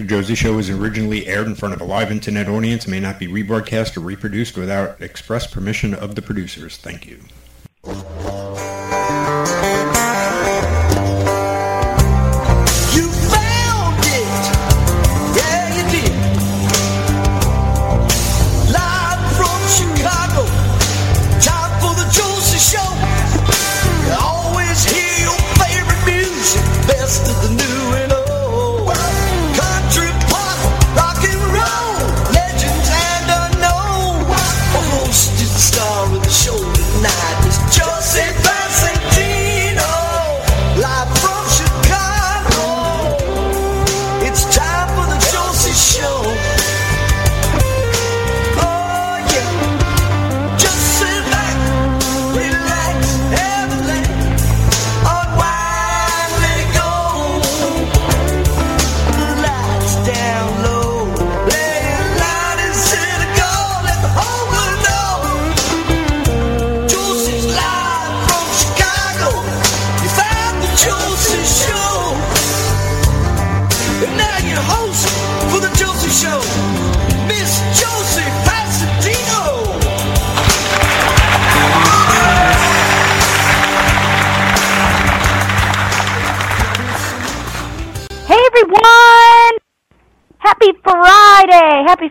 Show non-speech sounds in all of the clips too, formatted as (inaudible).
The Josie Show was originally aired in front of a live internet audience and may not be rebroadcast or reproduced without express permission of the producers. Thank you.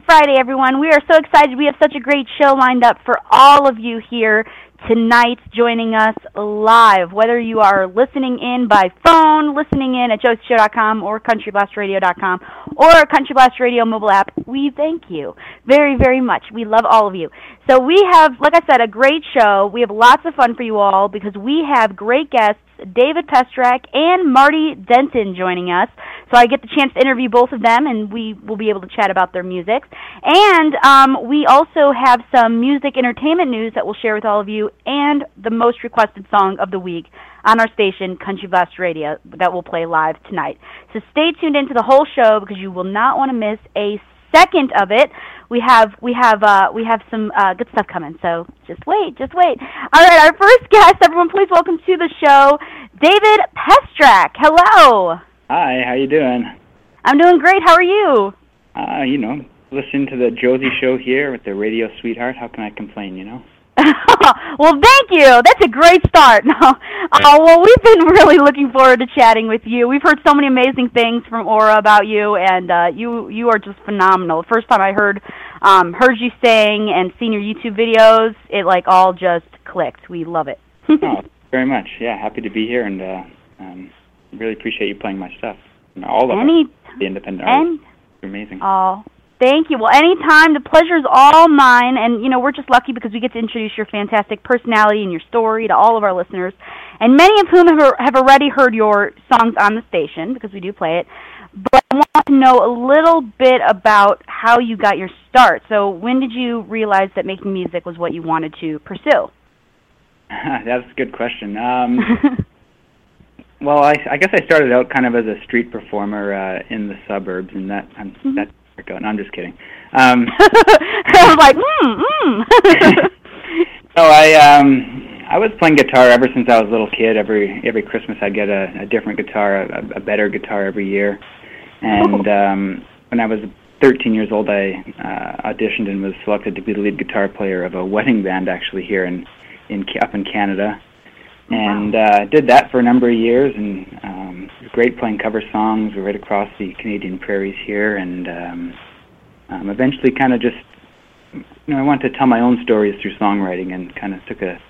Friday, everyone. We are so excited. We have such a great show lined up for all of you here tonight joining us live. Whether you are listening in by phone, listening in at joeshow.com or countryblastradio.com or Country Blast Radio mobile app, we thank you very, very much. We love all of you. So we have, like I said, a great show. We have lots of fun for you all because we have great guests David Pestrak and Marty Denton joining us. So I get the chance to interview both of them, and we will be able to chat about their music. And um, we also have some music entertainment news that we'll share with all of you, and the most requested song of the week on our station, Country Blast Radio, that we'll play live tonight. So stay tuned into the whole show because you will not want to miss a second of it. We have we have uh, we have some uh, good stuff coming. So just wait, just wait. All right, our first guest, everyone, please welcome to the show, David Pestrak. Hello. Hi, how you doing? I'm doing great. How are you? Uh, you know, listen to the Josie show here with the radio sweetheart. How can I complain, you know? (laughs) well, thank you. That's a great start. (laughs) No, uh, well, we've been really looking forward to chatting with you. We've heard so many amazing things from Aura about you, and uh, you you are just phenomenal. The first time I heard um, heard you sing and seen your YouTube videos, it like all just clicked. We love it. (laughs) oh, very much. Yeah, happy to be here, and uh, um, really appreciate you playing my stuff. all of Any, the independent artists. You're amazing. Oh, Thank you. Well, anytime. The pleasure is all mine. And, you know, we're just lucky because we get to introduce your fantastic personality and your story to all of our listeners, and many of whom have, have already heard your songs on the station because we do play it. But I want to know a little bit about how you got your start. So, when did you realize that making music was what you wanted to pursue? (laughs) That's a good question. Um, (laughs) well, I, I guess I started out kind of as a street performer uh, in the suburbs, and that um, mm-hmm. that going. I'm just kidding. Um, (laughs) I was like, mm, mm. (laughs) so I um, I was playing guitar ever since I was a little kid. Every every Christmas I'd get a, a different guitar, a, a better guitar every year. And oh. um, when I was 13 years old, I uh, auditioned and was selected to be the lead guitar player of a wedding band actually here in in up in Canada. And uh, did that for a number of years, and um, it was great playing cover songs right across the Canadian prairies here. And um, um, eventually, kind of just, you know, I wanted to tell my own stories through songwriting, and kind of took a,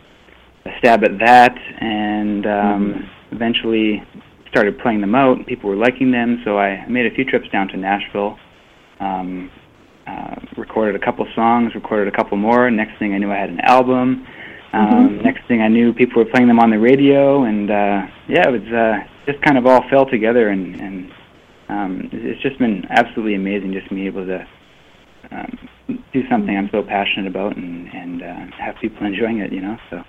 a stab at that. And um, mm-hmm. eventually, started playing them out. And people were liking them, so I made a few trips down to Nashville. Um, uh, recorded a couple songs, recorded a couple more. Next thing I knew, I had an album um, mm-hmm. Next thing I knew, people were playing them on the radio, and uh, yeah, it was uh, just kind of all fell together, and, and um, it's just been absolutely amazing just being able to um, do something I'm so passionate about and and uh, have people enjoying it, you know. So.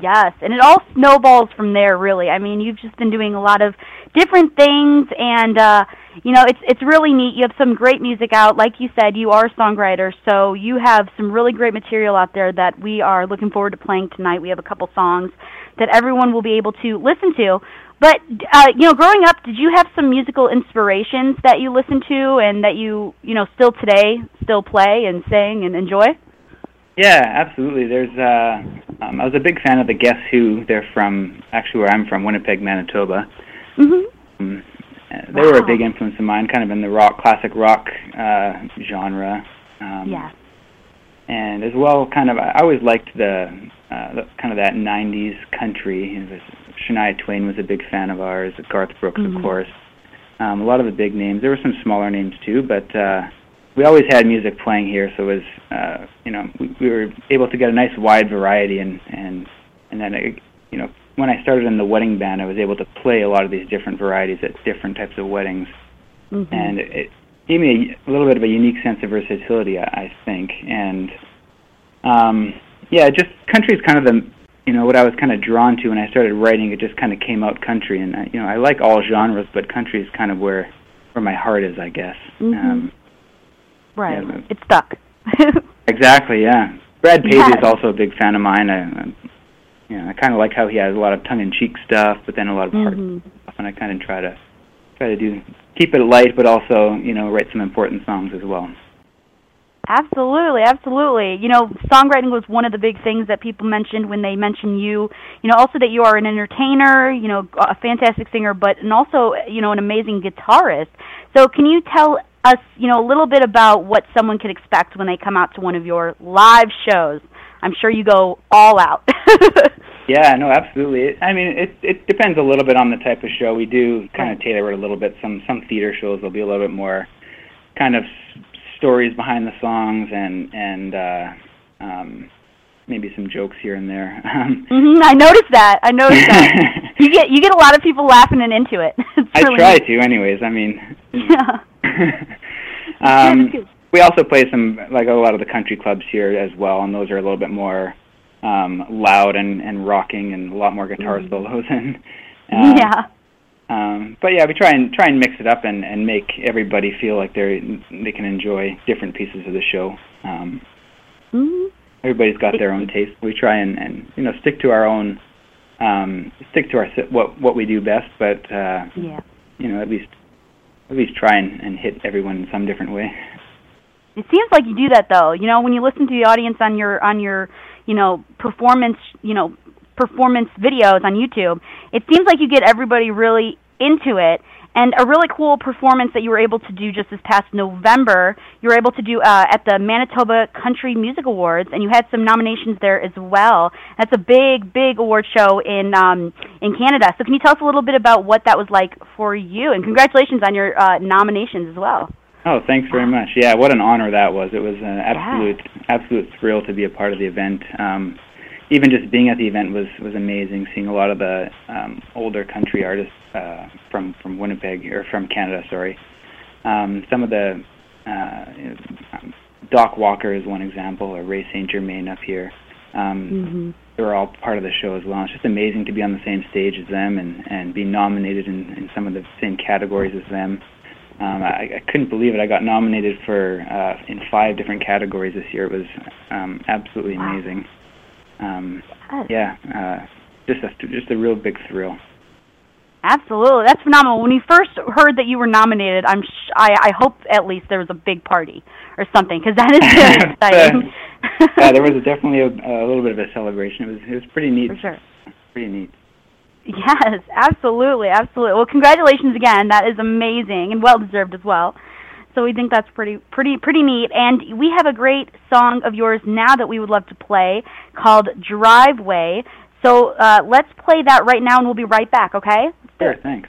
Yes, and it all snowballs from there. Really, I mean, you've just been doing a lot of different things, and uh, you know, it's it's really neat. You have some great music out, like you said. You are a songwriter, so you have some really great material out there that we are looking forward to playing tonight. We have a couple songs that everyone will be able to listen to. But uh, you know, growing up, did you have some musical inspirations that you listened to and that you you know still today still play and sing and enjoy? Yeah, absolutely. There's uh, um, I was a big fan of the Guess Who. They're from actually where I'm from, Winnipeg, Manitoba. Mhm. Um, they were a big influence of mine, kind of in the rock, classic rock uh, genre. Um, Yeah. and as well, kind of, I always liked the, uh, the kind of that '90s country. It was, Shania Twain was a big fan of ours. Garth Brooks, Mhm. of course. Um, a lot of the big names. There were some smaller names too, but uh, we always had music playing here, so it was, uh, you know, we, we were able to get a nice wide variety, and and and then, it, you know, when I started in the wedding band, I was able to play a lot of these different varieties at different types of weddings Mhm. and it, gave me a, a little bit of a unique sense of versatility, I, I think. And um, yeah, just country is kind of the you know what I was kind of drawn to when I started writing. It just kind of came out country, and I, you know I like all genres, but country is kind of where where my heart is, I guess. Mhm. Um, right. yeah, It's stuck. (laughs) exactly, yeah. Brad Paisley Yes. is also a big fan of mine. I, I you know I kind of like how he has a lot of tongue-in-cheek stuff, but then a lot of heart Mhm. stuff, and I kind of try to try to do keep it light, but also you know write some important songs as well. Absolutely, absolutely. You know, songwriting was one of the big things that people mentioned when they mentioned you. You know, also that you are an entertainer, you know, a fantastic singer, but and also, you know, an amazing guitarist. So, can you tell us, you know, a little bit about what someone could expect when they come out to one of your live shows? I'm sure you go all out. (laughs) Yeah, no, absolutely. I mean, it it depends a little bit on the type of show. We do kind of tailor it a little bit. Some some theater shows will be a little bit more kind of s- stories behind the songs and and uh, um, maybe some jokes here and there. (laughs) Um, hmm I noticed that. I noticed that. (laughs) you get you get a lot of people laughing and into it. (laughs) I really try neat. to, anyways. I mean, Yeah. um, we also play some like a lot of the country clubs here as well, and those are a little bit more um, loud and and rocking, and a lot more guitar Mhm. solos and. uh, yeah. Um, but yeah, we try and try and mix it up and, and make everybody feel like they they can enjoy different pieces of the show. Um, hmm everybody's got their own taste. We try and, and you know stick to our own um, stick to our what what we do best, but uh, Yeah. you know at least at least try and, and hit everyone in some different way. It seems like you do that though. You know, when you listen to the audience on your on your, you know, performance, you know, performance videos on YouTube, it seems like you get everybody really into it. And a really cool performance that you were able to do just this past November, you were able to do uh, at the Manitoba Country Music Awards, and you had some nominations there as well. That's a big, big award show in um, in Canada. So can you tell us a little bit about what that was like for you? And congratulations on your uh, nominations as well. Oh, thanks very much. Yeah, what an honor that was. It was an absolute absolute thrill to be a part of the event. Um, even just being at the event was was amazing. Seeing a lot of the um, older country artists uh, from from Winnipeg or from Canada, sorry. Um, some of the uh, Doc Walker is one example, or Ray Saint Germain up here. Um, Mm-hmm. they were all part of the show as well. It's just amazing to be on the same stage as them and and be nominated in, in some of the same categories as them. Um, I, I couldn't believe it. I got nominated for uh, in five different categories this year. It was um, absolutely amazing. Um, yeah, uh, just a just a real big thrill. Absolutely, that's phenomenal. When you first heard that you were nominated, I'm sh- I, I hope at least there was a big party or something because that is very (laughs) exciting. yeah, there was definitely a, a little bit of a celebration. It was it was pretty neat. for sure. Pretty neat. Yes, absolutely, absolutely. Well, congratulations again. That is amazing and well deserved as well. So we think that's pretty, pretty, pretty neat. And we have a great song of yours now that we would love to play called "Driveway." So uh, let's play that right now, and we'll be right back. Okay? Let's do Sure, thanks.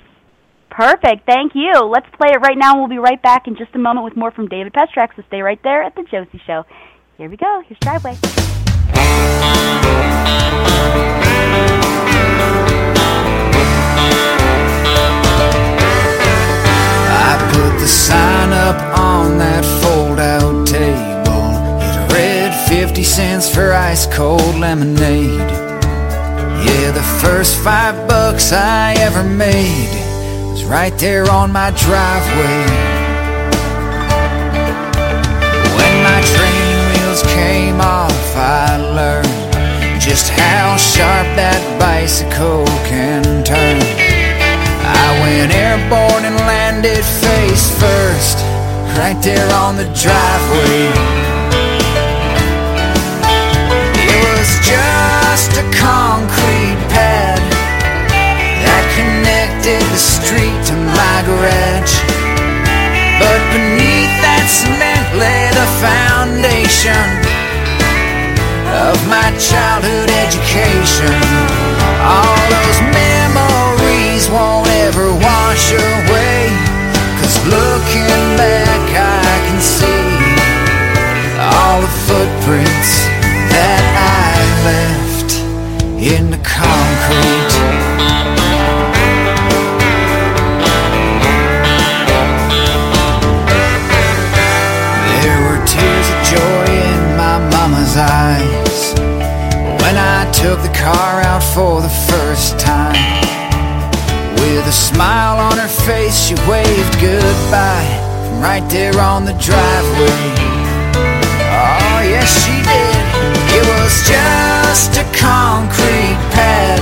Perfect. Thank you. Let's play it right now, and we'll be right back in just a moment with more from David Pestrak. So stay right there at the Josie Show. Here we go. Here's Driveway. I put the sign up on that fold out table. It read 50 cents for ice cold lemonade. Yeah, the first five bucks I ever made was right there on my driveway. When my train wheels came off, I learned just how sharp that bicycle can turn. I went airborne and landed face first, right there on the driveway. Just a concrete pad that connected the street to my garage. But beneath that cement lay the foundation of my childhood education. All those memories won't ever wash away. Concrete. There were tears of joy in my mama's eyes when I took the car out for the first time. With a smile on her face, she waved goodbye from right there on the driveway. Oh, yes, she did. It was just a concrete pad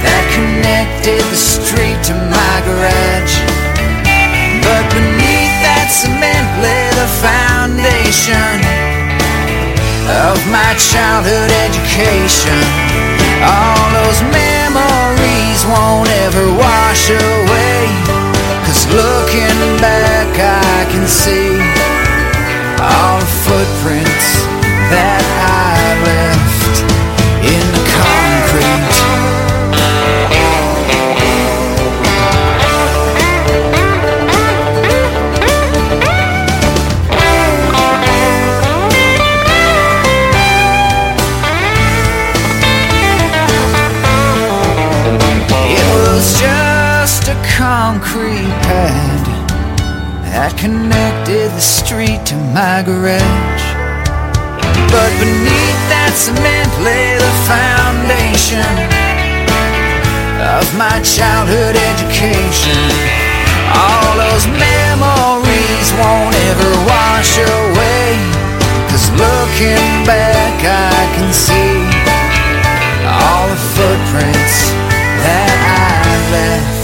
that connected the street to my garage. But beneath that cement lay the foundation of my childhood education. All those memories won't ever wash away. Cause looking back, I can see all the footprints that I left concrete. It was just a concrete pad that connected the street to my garage. But beneath that cement lay foundation of my childhood education. All those memories won't ever wash away. Cause looking back, I can see all the footprints that I left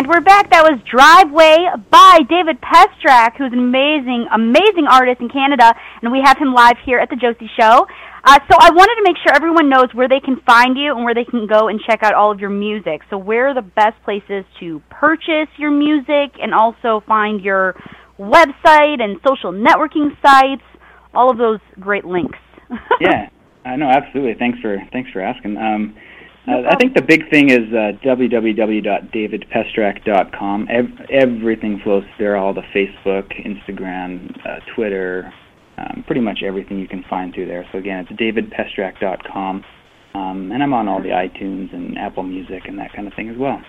And we're back. That was Driveway by David Pestrak, who's an amazing, amazing artist in Canada, and we have him live here at the Josie Show. Uh, so I wanted to make sure everyone knows where they can find you and where they can go and check out all of your music. So where are the best places to purchase your music and also find your website and social networking sites, all of those great links. (laughs) yeah, I know absolutely. Thanks for thanks for asking. Um, uh, I think the big thing is uh, www.davidpestrak.com. Ev- everything flows there. All the Facebook, Instagram, uh, Twitter, um, pretty much everything you can find through there. So again, it's davidpestrak.com, um, and I'm on all the iTunes and Apple Music and that kind of thing as well.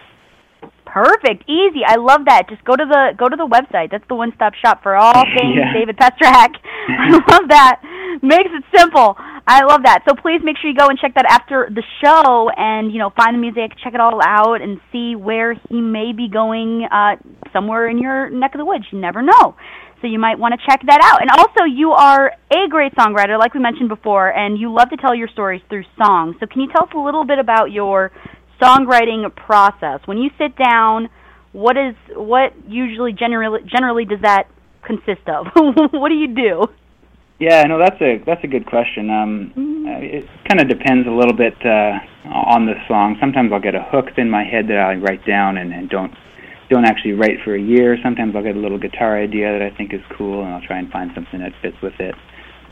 Perfect, easy. I love that. Just go to the go to the website. That's the one-stop shop for all (laughs) things Yeah. David Pestrak. (laughs) I love that. Makes it simple. I love that. So please make sure you go and check that after the show, and you know find the music, check it all out, and see where he may be going uh, somewhere in your neck of the woods. You never know. So you might want to check that out. And also, you are a great songwriter, like we mentioned before, and you love to tell your stories through songs. So can you tell us a little bit about your songwriting process? When you sit down, what is what usually generally generally does that consist of? (laughs) what do you do? Yeah, no, that's a that's a good question. Um, uh, it kind of depends a little bit uh, on the song. Sometimes I'll get a hook in my head that I write down and, and don't don't actually write for a year. Sometimes I'll get a little guitar idea that I think is cool, and I'll try and find something that fits with it.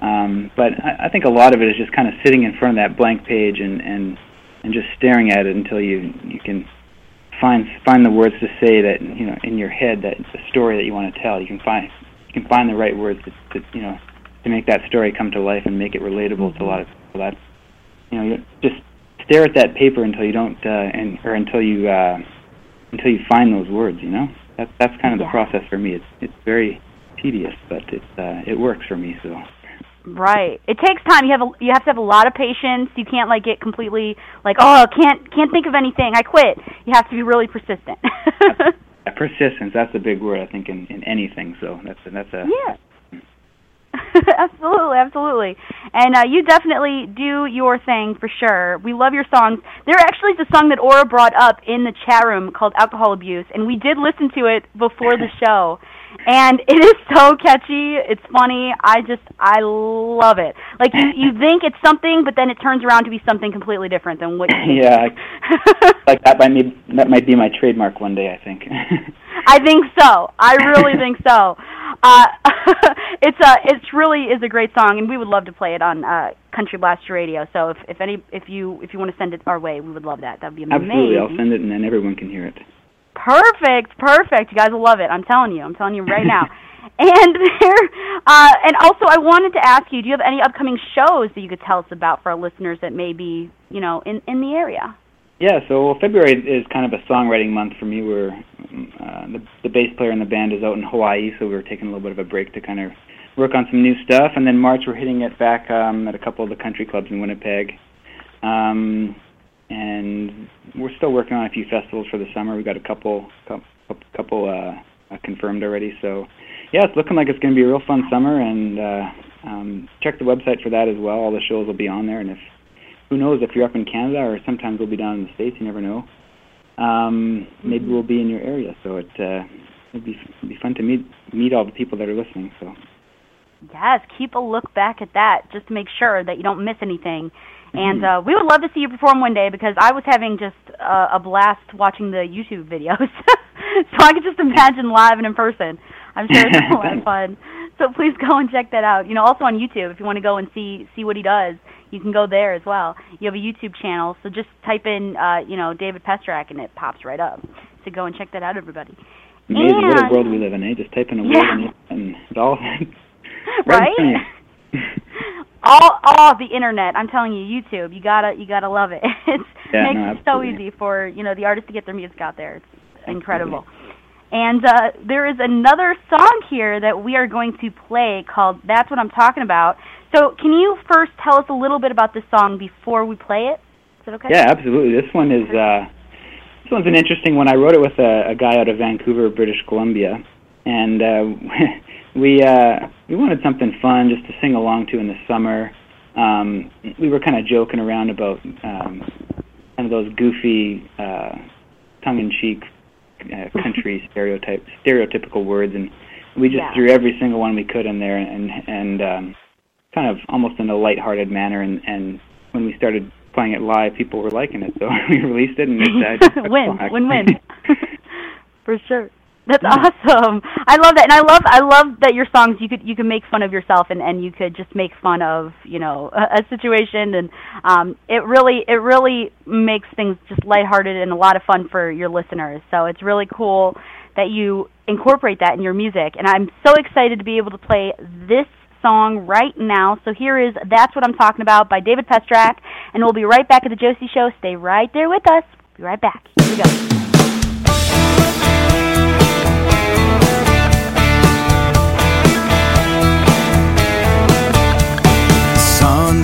Um, but I, I think a lot of it is just kind of sitting in front of that blank page and and and just staring at it until you you can find find the words to say that you know in your head that the story that you want to tell. You can find you can find the right words to, to you know to make that story come to life and make it relatable to a lot of people. That you know, you just stare at that paper until you don't, uh, and or until you uh, until you find those words. You know, that that's kind of the Yeah. process for me. It's it's very tedious, but it's uh, it works for me. So Right. It takes time. You have a, you have to have a lot of patience. You can't like get completely like, oh, can't can't think of anything. I quit. You have to be really persistent. (laughs) persistence. That's a big word, I think, in, in anything. So that's a, that's a yeah. (laughs) absolutely, absolutely. And uh, you definitely do your thing for sure. We love your songs. There actually is a song that Aura brought up in the chat room called Alcohol Abuse, and we did listen to it before the (laughs) show and (laughs) it is so catchy. It's funny. I just I love it. Like you you think it's something, but then it turns around to be something completely different than what. You yeah, like that might be that might be my trademark one day. I think. I think so. I really think so. Uh, (laughs) it's a it's really is a great song, and we would love to play it on uh, Country Blaster Radio. So if if any if you if you want to send it our way, we would love that. That'd be amazing. Absolutely, I'll send it, and then everyone can hear it. Perfect, perfect. You guys will love it. I'm telling you. I'm telling you right now. (laughs) and there, uh, and also, I wanted to ask you: Do you have any upcoming shows that you could tell us about for our listeners that may be, you know, in in the area? Yeah, so February is kind of a songwriting month for me. Where uh, the the bass player in the band is out in Hawaii, so we are taking a little bit of a break to kind of work on some new stuff. And then March, we're hitting it back um, at a couple of the country clubs in Winnipeg. Um, and we're still working on a few festivals for the summer. We've got a couple couple, couple uh, confirmed already. So yeah, it's looking like it's going to be a real fun summer. And uh, um, check the website for that as well. All the shows will be on there. And if who knows if you're up in Canada or sometimes we'll be down in the states, you never know. Um, maybe we'll be in your area. So it uh, it'd be it'd be fun to meet meet all the people that are listening. So. Yes, keep a look back at that just to make sure that you don't miss anything and uh, we would love to see you perform one day because I was having just uh, a blast watching the YouTube videos. (laughs) so I could just imagine live and in person. I'm sure it's a lot of (laughs) fun. So (laughs) please go and check that out. You know, also on YouTube, if you want to go and see see what he does, you can go there as well. You have a YouTube channel, so just type in, uh, you know, David Pestrak, and it pops right up. So go and check that out, everybody. Amazing and, what a world we live in, eh? Just type in a yeah. word and it's all (laughs) (laughs) right. all all the internet. I'm telling you, YouTube. You gotta you gotta love it. It yeah, makes no, it so easy for you know the artists to get their music out there. It's incredible. And uh, there is another song here that we are going to play called "That's What I'm Talking About." So, can you first tell us a little bit about this song before we play it? Is that okay? Yeah, absolutely. This one is uh, this one's an interesting one. I wrote it with a, a guy out of Vancouver, British Columbia, and uh, (laughs) we uh, we wanted something fun just to sing along to in the summer. Um, we were kind of joking around about um, kind of those goofy, uh, tongue-in-cheek uh, country stereotype stereotypical words, and we just Yeah. threw every single one we could in there, and and um, kind of almost in a lighthearted manner. And and when we started playing it live, people were liking it, so (laughs) we released it, and (laughs) it uh, win, win, win. (laughs) For sure. That's awesome. I love that, and I love I love that your songs you could you can make fun of yourself and and you could just make fun of you know a, a situation and um it really it really makes things just lighthearted and a lot of fun for your listeners. So it's really cool that you incorporate that in your music, and I'm so excited to be able to play this song right now. So here is That's What I'm Talking About by David Pestrak, and we'll be right back at the Josie Show. Stay right there with us. Be right back. Here we go.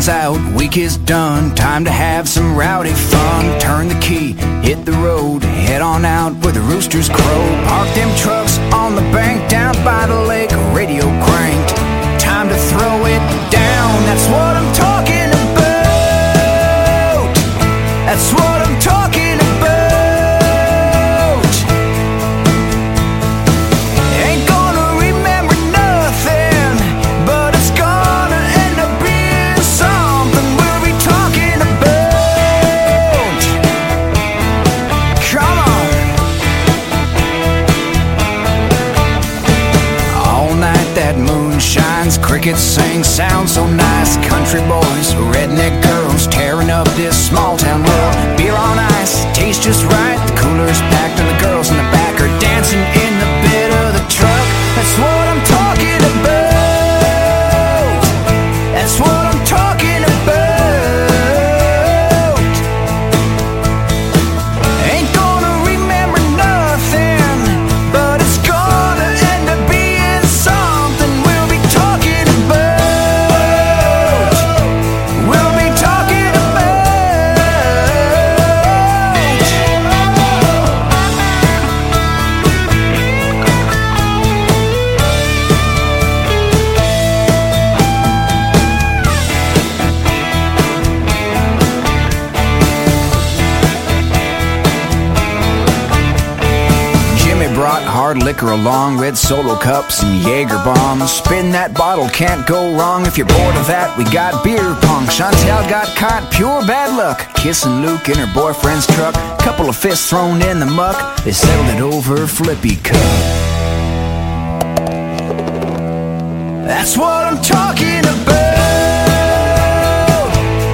Sun's out, week is done, time to have some rowdy fun. Turn the key, hit the road, head on out where the roosters crow. Park them trucks on the bank down by the lake, radio cranked. Time to throw it down, that's what I'm talking about. That's what sound so nice. Country boys, redneck girls, tearing up this small liquor along, with solo cups and Jaeger bombs. Spin that bottle, can't go wrong. If you're bored of that, we got beer pong. Chantel got caught, pure bad luck. Kissing Luke in her boyfriend's truck. Couple of fists thrown in the muck. They settled it over Flippy Cup. That's what I'm talking about.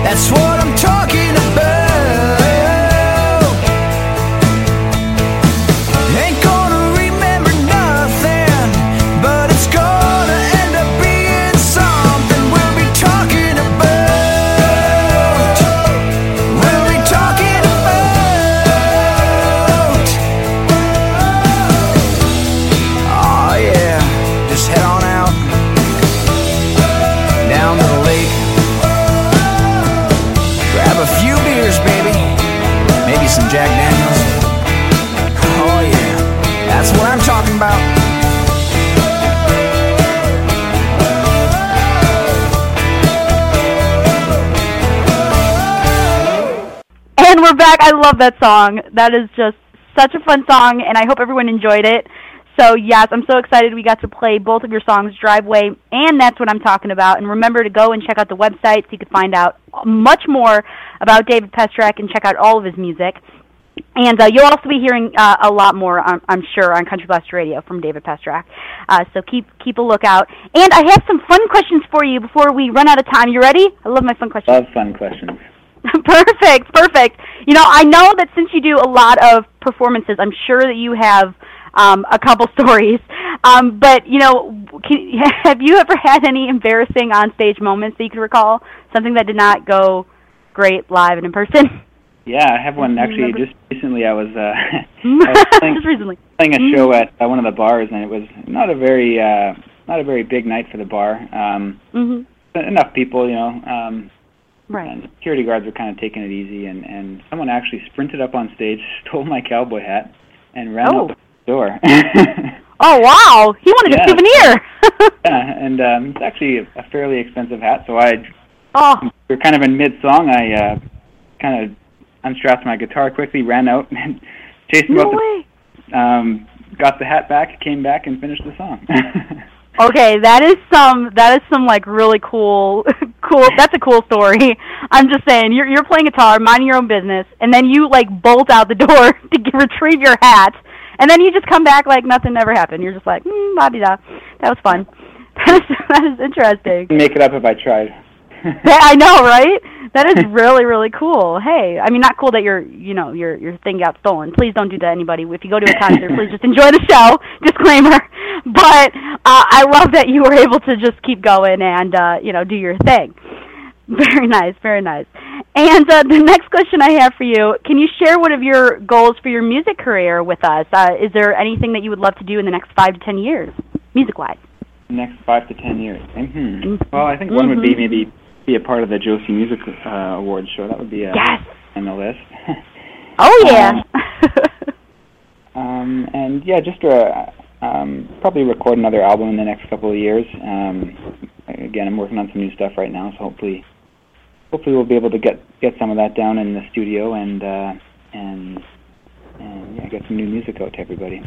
That's what I'm talking about. I love that song. That is just such a fun song, and I hope everyone enjoyed it. So, yes, I'm so excited we got to play both of your songs, Driveway, and That's What I'm Talking About. And remember to go and check out the website so you can find out much more about David Pestrak and check out all of his music. And uh, you'll also be hearing uh, a lot more, I'm, I'm sure, on Country Blast Radio from David Pestrak. Uh, so keep keep a lookout. And I have some fun questions for you before we run out of time. You ready? I love my fun questions. Love fun questions. (laughs) perfect, perfect. You know, I know that since you do a lot of performances, I'm sure that you have um, a couple (laughs) stories. Um, but you know, can, (laughs) have you ever had any embarrassing onstage moments that you can recall? Something that did not go great live and in person. Yeah, I have one actually. remember? Just recently, I was uh, I was playing, Just recently. playing a Mhm. show at uh, one of the bars, and it was not a very uh, not a very big night for the bar. Um, Mhm. enough people, you know. Um, Right. and security guards were kind of taking it easy, and and someone actually sprinted up on stage, (laughs) stole my cowboy hat, and ran Oh. out the door. (laughs) Oh wow, he wanted Yeah. a souvenir. (laughs) yeah, and um, it's actually a, a fairly expensive hat, so I oh, We're kind of in mid song. I uh, kind of unstrapped my guitar quickly, ran out, and chased him no out the way. um, got the hat back, came back, and finished the song. Okay, that is some that is some like really cool (laughs) cool that's a cool story. (laughs) I'm just saying you're you're playing guitar, minding your own business, and then you like bolt out the (laughs) door to get, retrieve your hat, and then you just come back like nothing ever happened. You're just like, mm. That was fun. That is that is interesting. Make it up if I tried. (laughs) I know, right? That is (laughs) really, really cool. Hey, I mean, not cool that your, you know, your your thing got stolen. Please don't do that, anybody. If you go to a concert, (laughs) please just enjoy the show. Disclaimer. But uh, I love that you were able to just keep going and, uh, you know, do your thing. Very nice, very nice. And uh, the next question I have for you: Can you share one of your goals for your music career with us? Uh, is there anything that you would love to do in the next five to ten years, music-wise? Next five to ten years. hmm Well, I think one would be Mhm. maybe be a part of the Josie Music uh, Awards show. That would be uh, Yes. on the list. (laughs) Oh yeah. um, and yeah, just uh, um, probably record another album in the next couple of years. Um, again, I'm working on some new stuff right now, so hopefully, hopefully we'll be able to get get some of that down in the studio and uh, and and yeah, get some new music out to everybody.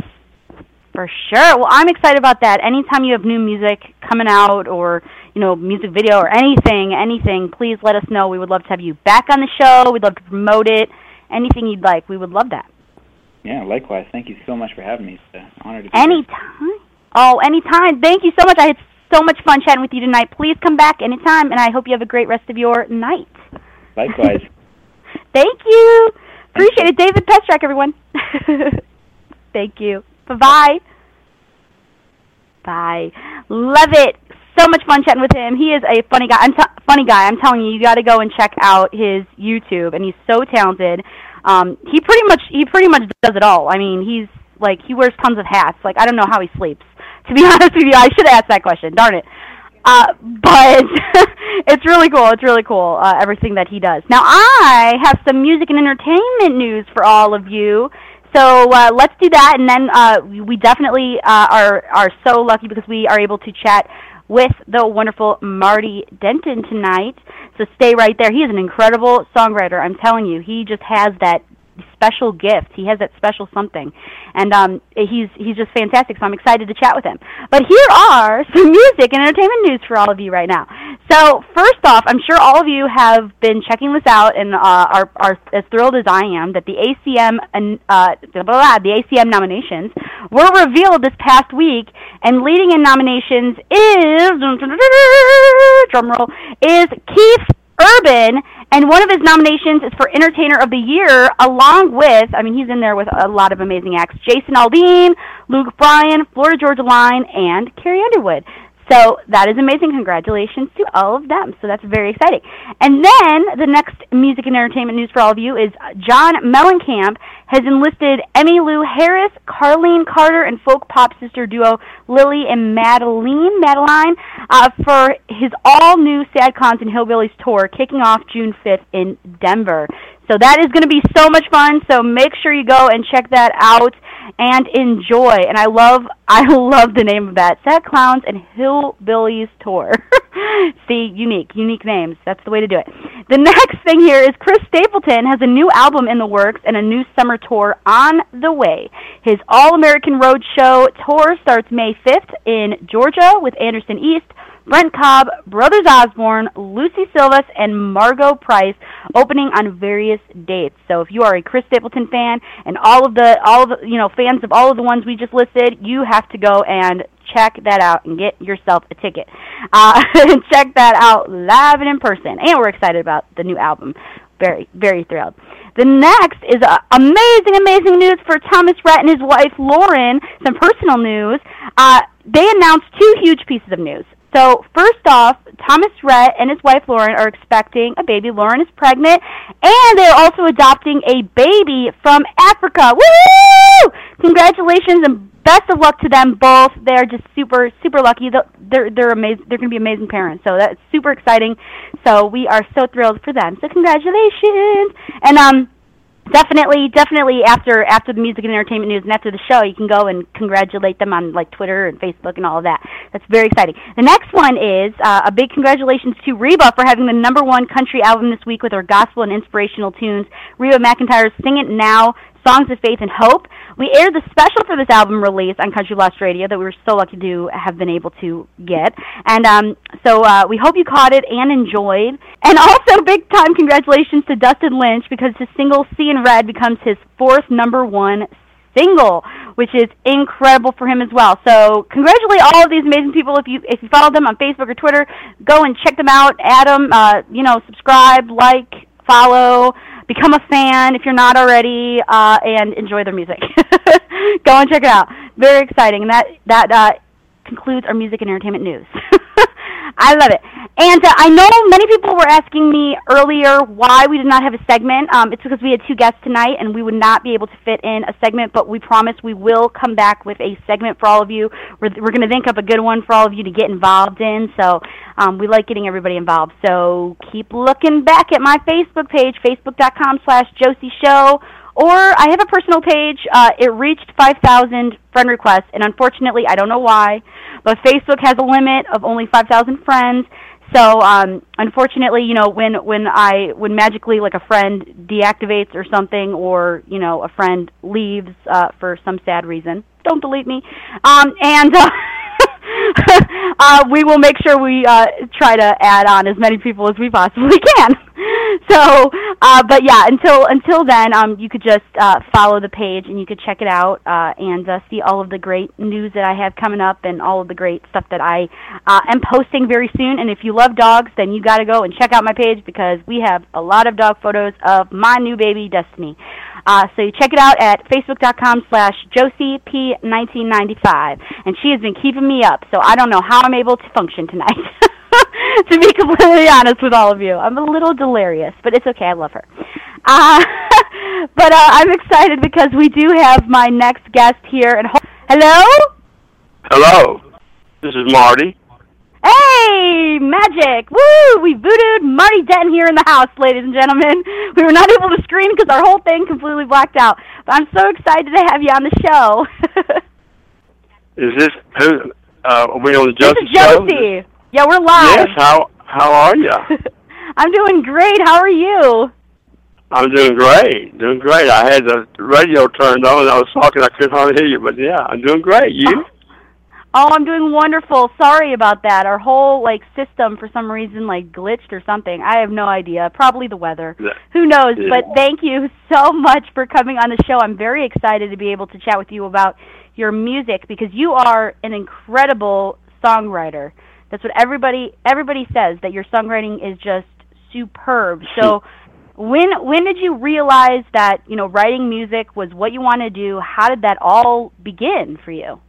For sure. Well, I'm excited about that. Anytime you have new music coming out or, you know, music video or anything, anything, please let us know. We would love to have you back on the show. We'd love to promote it. Anything you'd like, we would love that. Yeah, likewise. Thank you so much for having me. It's an honor to be here. Anytime. Oh, anytime. Thank you so much. I had so much fun chatting with you tonight. Please come back anytime, and I hope you have a great rest of your night. Likewise. (laughs) Thank you. Appreciate it. David Pestrak, everyone. (laughs) Thank you. Bye-bye. Bye. Love it. So much fun chatting with him. He is a funny guy. I'm t- funny guy. I'm telling you, you got to go and check out his YouTube, and he's so talented. Um, he pretty much he pretty much does it all. I mean, he's like he wears tons of hats. Like I don't know how he sleeps. To be (laughs) honest with you, I should have asked that question. Darn it. Uh, but (laughs) it's really cool. It's really cool, uh, everything that he does. Now, I have some music and entertainment news for all of you. So uh, let's do that, and then uh, we- definitely uh, are are so lucky because we are able to chat with the wonderful Marty Denton tonight. So stay right there. He is an incredible songwriter. I'm telling you, he just has that special gift. He has that special something, and um, he's he's just fantastic. So I'm excited to chat with him. But here are (laughs) some music and entertainment news for all of you right now. So first off, I'm sure all of you have been checking this out and uh, are are as thrilled as I am that the ACM uh, blah, blah, blah, the ACM nominations were revealed this past week, and leading in nominations is (laughs) drumroll is Keith Urban, and one of his nominations is for Entertainer of the Year, along with, I mean, he's in there with a lot of amazing acts Jason Aldean, Luke Bryan, Florida Georgia Line, and Carrie Underwood. So that is amazing. Congratulations to all of them. So that's very exciting. And then the next music and entertainment news for all of you is John Mellencamp has enlisted Emmylou Harris, Carlene Carter, and folk pop sister duo Lily and Madeline Madeline uh, for his all new Sad Clowns and Hillbillies tour kicking off June 5th in Denver. So that is going to be so much fun. So make sure you go and check that out and enjoy. And I love, (laughs) I love the name of that. Sad Clowns and Hillbillies Tour. (laughs) See, unique, unique names. That's the way to do it. The next thing here is Chris Stapleton has a new album in the works and a new summer tour on the way. His All American Road Show tour starts May 5th in Georgia with Anderson East, Brent Cobb, Brothers Osborne, Lucie Silvas, and Margo Price opening on various dates. So if you are a Chris Stapleton fan and all of the all of the, you know fans of all of the ones we just listed, you have to go and check that out and get yourself a ticket. Uh, (laughs) and check that out live and in person. And we're excited about the new album. Very, very thrilled. The next is uh, amazing, amazing news for Thomas Rhett and his wife Lauren. Some personal news. Uh, they announced two huge pieces of news. So first off, Thomas Rhett and his wife Lauren are expecting a baby. Lauren is pregnant, and they're also adopting a baby from Africa. Woo! Congratulations and best of luck to them both. They're just super, super lucky. They're they're amazing. They're going to be amazing parents. So that's super exciting. So we are so thrilled for them. So congratulations. And um, definitely definitely after after the music and entertainment news and after the show you can go and congratulate them on like twitter and facebook and all of that. That's very exciting. The next one is uh, a big congratulations to reba for having the number one country album this week with her gospel and inspirational tunes. Reba mcentire's sing it now songs of faith and hope we aired the special for this album release on Country Blast Radio that we were so lucky to have been able to get. And um, so uh, we hope you caught it and enjoyed. And also, big time congratulations to Dustin Lynch because his single "Seein' Red" becomes his fourth number one single, which is incredible for him as well. So congratulate all of these amazing people. If you if you follow them on Facebook or Twitter, go and check them out. Add them, uh, you know, subscribe, like, follow become a fan if you're not already, uh, and enjoy their music. (laughs) Go and check it out. Very exciting. And that that uh, concludes our music and entertainment news. (laughs) I love it. And uh, I know many people were asking me earlier why we did not have a segment. Um, it's because we had two guests tonight and we would not be able to fit in a segment, but we promise we will come back with a segment for all of you. We're, we're going to think up a good one for all of you to get involved in. So um, we like getting everybody involved. So keep looking back at my Facebook page, facebook.com slash Josie Show. Or I have a personal page. Uh, it reached 5,000 friend requests, and unfortunately, I don't know why, but Facebook has a limit of only 5,000 friends. So, um, unfortunately, you know, when when I when magically like a friend deactivates or something, or you know, a friend leaves uh, for some sad reason, don't delete me. Um, and uh, (laughs) (laughs) uh, we will make sure we uh, try to add on as many people as we possibly can. (laughs) so, uh, but yeah, until until then, um, you could just uh, follow the page and you could check it out uh, and uh, see all of the great news that I have coming up and all of the great stuff that I uh, am posting very soon. And if you love dogs, then you got to go and check out my page because we have a lot of dog photos of my new baby Destiny. Uh, so you check it out at facebook.com slash josiep1995. And she has been keeping me up, so I don't know how I'm able to function tonight. (laughs) to be completely honest with all of you. I'm a little delirious, but it's okay. I love her. Uh, (laughs) but uh, I'm excited because we do have my next guest here. And ho- Hello? Hello. This is Marty. Hey, magic! Woo! We voodooed Marty Denton here in the house, ladies and gentlemen. We were not able to screen because our whole thing completely blacked out. But I'm so excited to have you on the show. (laughs) is this who? Uh, are we on the Josie This is Josie. Show? Yeah, we're live. Yes. How How are you? (laughs) I'm doing great. How are you? I'm doing great, doing great. I had the radio turned on and I was talking. I couldn't hardly hear you, but yeah, I'm doing great. You? (laughs) Oh, I'm doing wonderful. Sorry about that. Our whole like system for some reason like glitched or something. I have no idea. Probably the weather. Yeah. Who knows? Yeah. But thank you so much for coming on the show. I'm very excited to be able to chat with you about your music because you are an incredible songwriter. That's what everybody everybody says that your songwriting is just superb. (laughs) So when when did you realize that, you know, writing music was what you want to do? How did that all begin for you?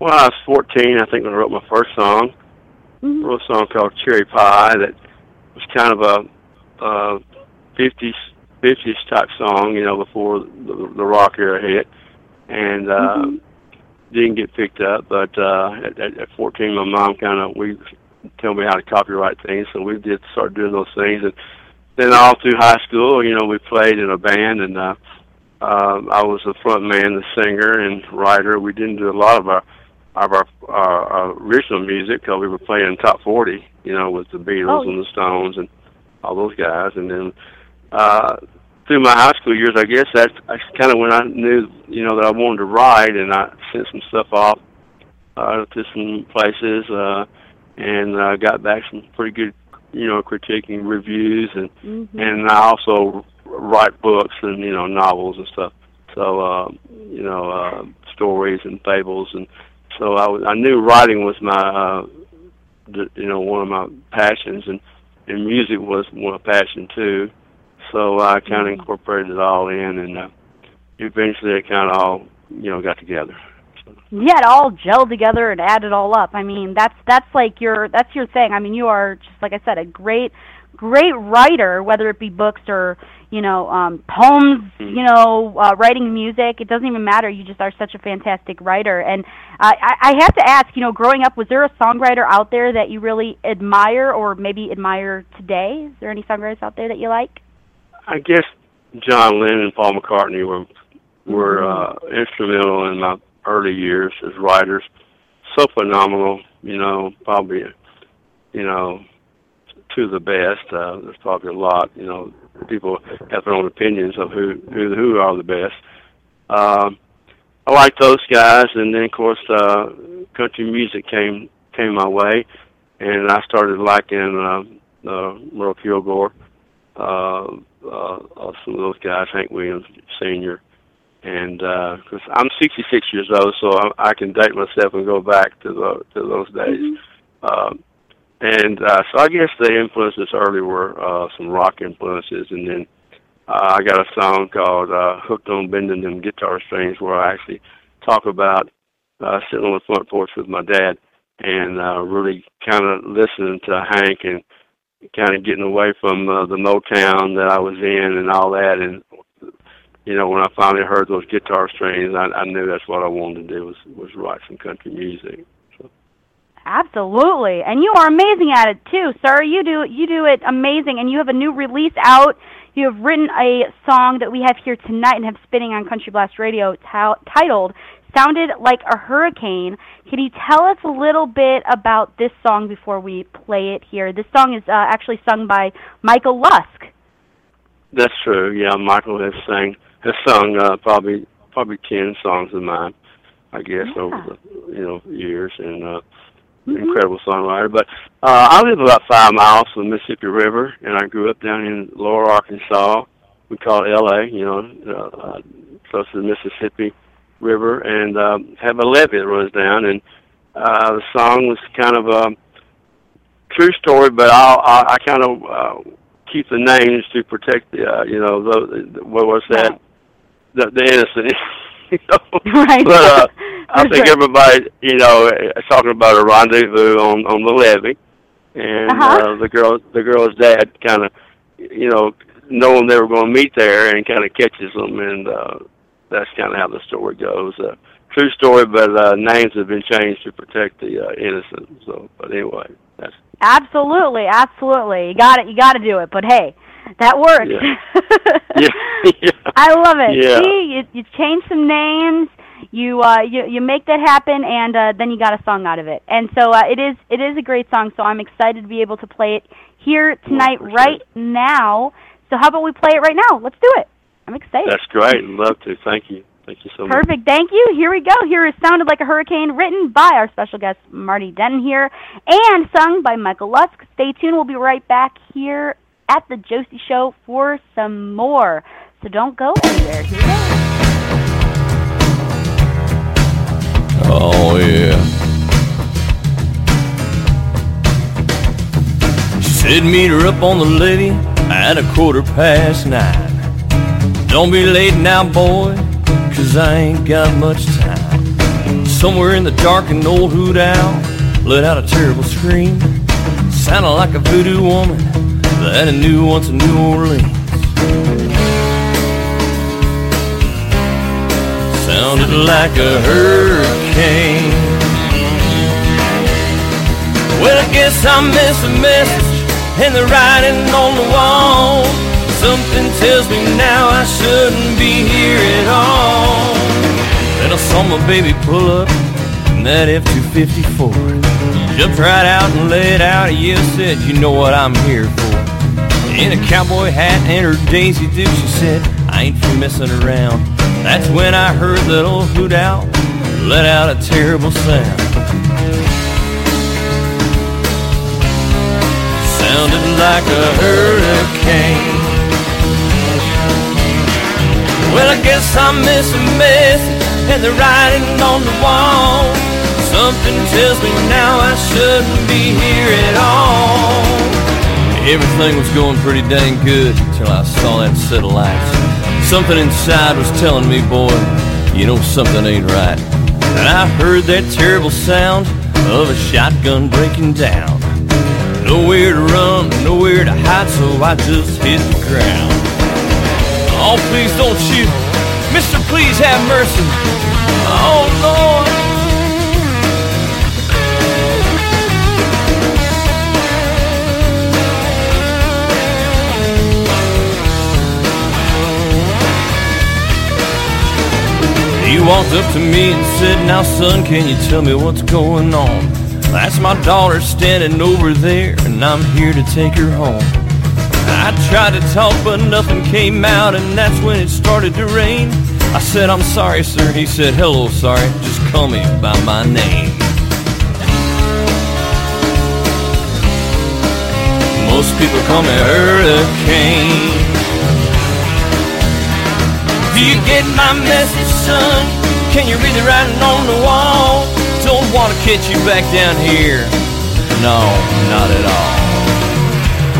Well, I was 14. I think when I wrote my first song. Mhm. wrote a song called Cherry Pie that was kind of a uh, 50s 50s type song, you know, before the, the rock era hit, and uh, Mhm. didn't get picked up. But uh, at, at, at 14, my mom kind of we told me how to copyright things, so we did start doing those things, and then all through high school, you know, we played in a band, and uh, uh, I was the front man, the singer and writer. We didn't do a lot of our of our, our, our original music because we were playing top 40, you know, with the Beatles Oh. and the Stones and all those guys. And then uh, through my high school years, I guess that's, that's kind of when I knew, you know, that I wanted to write, and I sent some stuff off uh, to some places uh, and uh, got back some pretty good, you know, critiquing reviews, and Mhm. and I also write books and you know novels and stuff. So uh, you know uh, stories and fables, and so I, I knew writing was my uh, the, you know one of my passions, and and music was one passion too. So I kind of Mhm. incorporated it all in, and uh, eventually it kind of all you know got together. yeah, it all gelled together and added all up. I mean, that's that's like your that's your thing. I mean, you are just like I said, a great great writer, whether it be books or you know um, poems, Mhm. you know, uh, writing music. It doesn't even matter. You just are such a fantastic writer. And uh, I, I have to ask, you know, growing up, was there a songwriter out there that you really admire or maybe admire today? Is there any songwriters out there that you like? I guess John Lennon and Paul McCartney were were uh, instrumental in my early years as writers. So phenomenal, you know, probably, you know, of the best. Uh, there's probably a lot, you know, people have their own opinions of who who who are the best. Um, I like those guys, and then of course, uh, country music came came my way, and I started liking uh, uh, Merle Kilgore uh, uh, uh, some of those guys, Hank Williams Senior, and because I'm 66 years old, so I, I can date myself and go back to the to those days. Um, and uh, so I guess the influences early were uh, some rock influences, and then uh, I got a song called uh, "Hooked on Bending Them Guitar Strings," where I actually talk about uh, sitting on the front porch with my dad and uh, really kind of listening to Hank and kind of getting away from uh, the Motown that I was in and all that. And you know, when I finally heard those guitar strings, I, I knew that's what I wanted to do was was write some country music. So, Absolutely, and you are amazing at it too, sir. You do you do it amazing, and you have a new release out. You have written a song that we have here tonight and have spinning on Country Blast Radio t- titled "Sounded Like a Hurricane." Can you tell us a little bit about this song before we play it here? This song is uh, actually sung by Michael Lusk. that's true. Yeah, Michael has sang has sung uh, probably probably ten songs of mine, I guess, Yeah. over the you know years, and uh, Mhm. incredible songwriter. But uh, I live about five miles from the Mississippi River, and I grew up down in Lower Arkansas. We call it L.A. You know, uh, uh, close to the Mississippi River, and um, have a levee that runs down. And uh, the song was kind of a true story, but I'll, I, I kind of uh, keep the names to protect the, uh, you know, the, the, what was that? The, the innocent. (laughs) you (laughs) know? Right. But uh, I think sure. everybody, you know, is talking about a rendezvous on on the levee, and Uh-huh. uh, the girl, the girl's dad, kind of, you know, knowing they were going to meet there, and kind of catches them, and uh, that's kind of how the story goes. Uh, true story, but uh, names have been changed to protect the uh, innocent. So, but anyway, that's Absolutely, absolutely. You got it. You got to do it. But hey, that works. Yeah. (laughs) yeah, yeah. I love it. Yeah. See, you, you change some names, you uh, you you make that happen, and uh, then you got a song out of it. And so uh, it is it is a great song. So I'm excited to be able to play it here tonight, sure. right now. So how about we play it right now? Let's do it. I'm excited. That's great. Love to. Thank you. Thank you so much. Perfect. Thank you. Here we go. Here is Sounded Like a Hurricane, written by our special guest, Marty Denton here, and sung by Michael Lusk. Stay tuned. We'll be right back here at the Josie Show for some more. So don't go anywhere. Here. Oh, yeah. She said meet her up on the levee at a quarter past nine. Don't be late now, boy cause I ain't got much time. Somewhere in the dark, an old hoot owl let out a terrible scream. Sounded like a voodoo woman that I knew once in New Orleans. Sounded like a hurricane. Well, I guess I missed a message and the writing on the wall. Something tells me now I shouldn't be here at all. Then I saw my baby pull up in that F-254. Jumped right out and let out. Yeah, said, you know what I'm here for. In a cowboy hat and her Daisy Duke, she said, I ain't for messing around. That's when I heard that old hoot owl let out a terrible sound. Sounded like a hurricane. Well, I guess I miss a message and the writing on the wall. Something tells me now I shouldn't be here at all. Everything was going pretty dang good until I saw that set of lights. Something inside was telling me, boy, you know something ain't right. And I heard that terrible sound of a shotgun breaking down. Nowhere to run, nowhere to hide, so I just hit the ground. Oh, please don't shoot. Mister, please have mercy. Oh, Lord. He walked up to me and said, Now, son, can you tell me what's going on? That's my daughter standing over there, and I'm here to take her home. I tried to talk, but nothing came out, and that's when it started to rain. I said, I'm sorry, sir. He said, hello, sorry. Just call me by my name. Most people call me Hurricane. Do you get my message, son? Can you read the writing on the wall? Don't want to catch you back down here. No, not at all.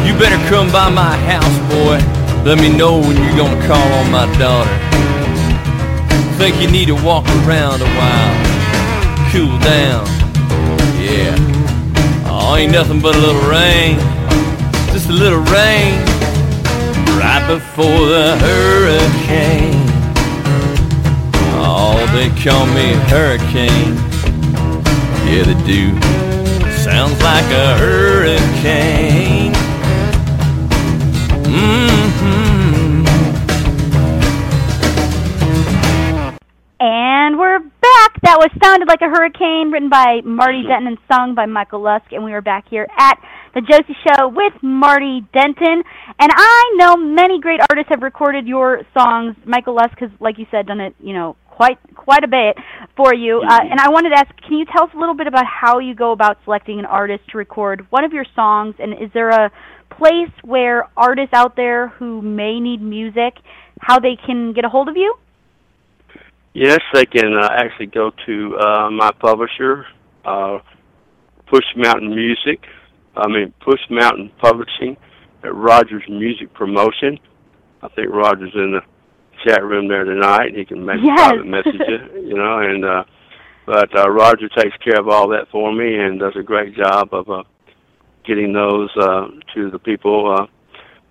You better come by my house, boy. Let me know when you're gonna call on my daughter. Think you need to walk around a while, cool down. Yeah. Oh, ain't nothing but a little rain. Just a little rain. Right before the hurricane. They call me hurricane. Yeah, they do. Sounds like a hurricane. Mm-hmm. And we're back. That was Sounded Like a Hurricane, written by Marty Denton and sung by Michael Lusk. And we are back here at the Josie Show with Marty Denton. And I know many great artists have recorded your songs. Michael Lusk has, like you said, done it, you know, quite quite a bit for you. Uh, and I wanted to ask, can you tell us a little bit about how you go about selecting an artist to record one of your songs? And is there a place where artists out there who may need music, how they can get a hold of you? Yes, they can uh, actually go to uh, my publisher, uh, Push Mountain Music. I mean, Push Mountain Publishing at Rogers Music Promotion. I think Rogers in the chat room there tonight. He can make yes. private message, (laughs) you know. And uh, but uh, Roger takes care of all that for me and does a great job of uh, getting those uh, to the people. Uh,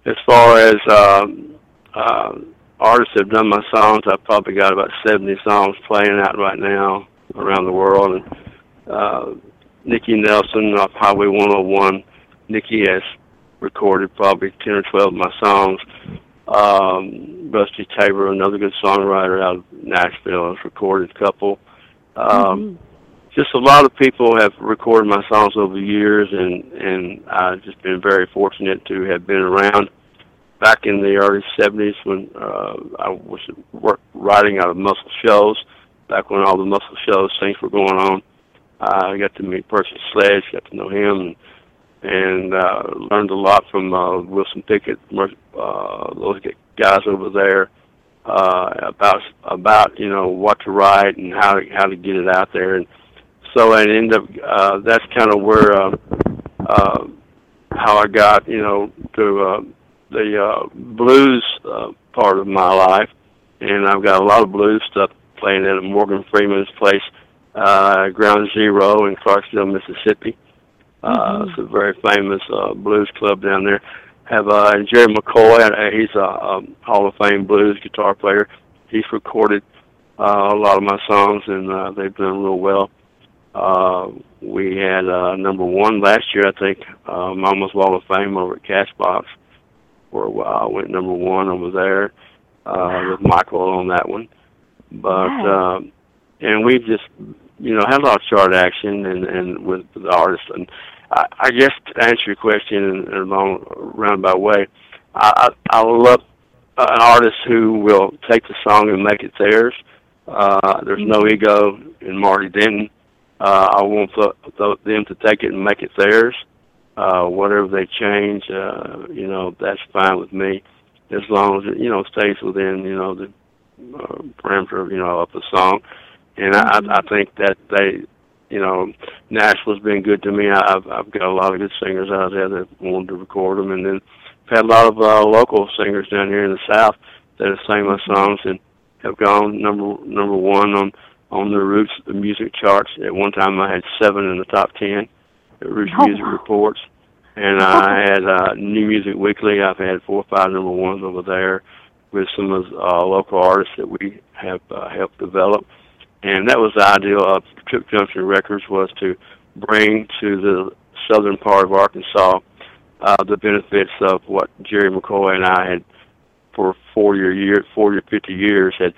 as far as um, uh, artists have done my songs, I've probably got about 70 songs playing out right now around the world. And uh, Nikki Nelson off Highway 101, Nikki has recorded probably 10 or 12 of my songs. Um, Rusty Tabor, another good songwriter out of Nashville, has recorded a couple. Um, mm-hmm just a lot of people have recorded my songs over the years, and and I've just been very fortunate to have been around back in the early '70s when uh, I was work, writing out of Muscle Shoals, back when all the Muscle Shoals things were going on. Uh, I got to meet Percy Sledge, got to know him, and, and uh, learned a lot from uh, Wilson Pickett, uh, those guys over there uh, about about you know what to write and how to, how to get it out there, and so I end up uh, that's kind of where uh, uh, how I got you know to uh, the uh, blues uh, part of my life, and I've got a lot of blues stuff playing at Morgan Freeman's place, uh, Ground Zero in Clarksdale, Mississippi. Uh, mm-hmm. It's a very famous uh, blues club down there. Have uh, Jerry McCoy. Uh, he's a, a Hall of Fame blues guitar player. He's recorded uh, a lot of my songs, and uh, they've done real well. Uh, we had uh, number one last year, I think, uh, Mama's Wall of Fame over at Cashbox for a while. Went number one over there uh, wow. with Michael on that one. But wow. um, and we just you know had a lot of chart action and and with the artists and I, I guess to answer your question in, in a long roundabout way, I I, I love an artist who will take the song and make it theirs. Uh, there's no mm-hmm. ego in Marty Denton. Uh, I want th- th- them to take it and make it theirs. Uh, whatever they change, uh, you know, that's fine with me, as long as it, you know, stays within, you know, the uh, parameter, you know, of the song. And mm-hmm. I, I think that they, you know, Nashville's been good to me. I've I've got a lot of good singers out there that wanted to record them, and then I've had a lot of uh, local singers down here in the South that have sang my songs and have gone number number one on on the Roots the music charts. At one time, I had seven in the top ten at Roots oh, Music. Reports, and I had uh, New Music Weekly. I've had four or five number ones over there with some of uh, local artists that we have uh, helped develop, and that was the ideal of Trip Junction Records was to bring to the southern part of Arkansas uh, the benefits of what Jerry McCoy and I had for 40 or year, 40 or 50 years had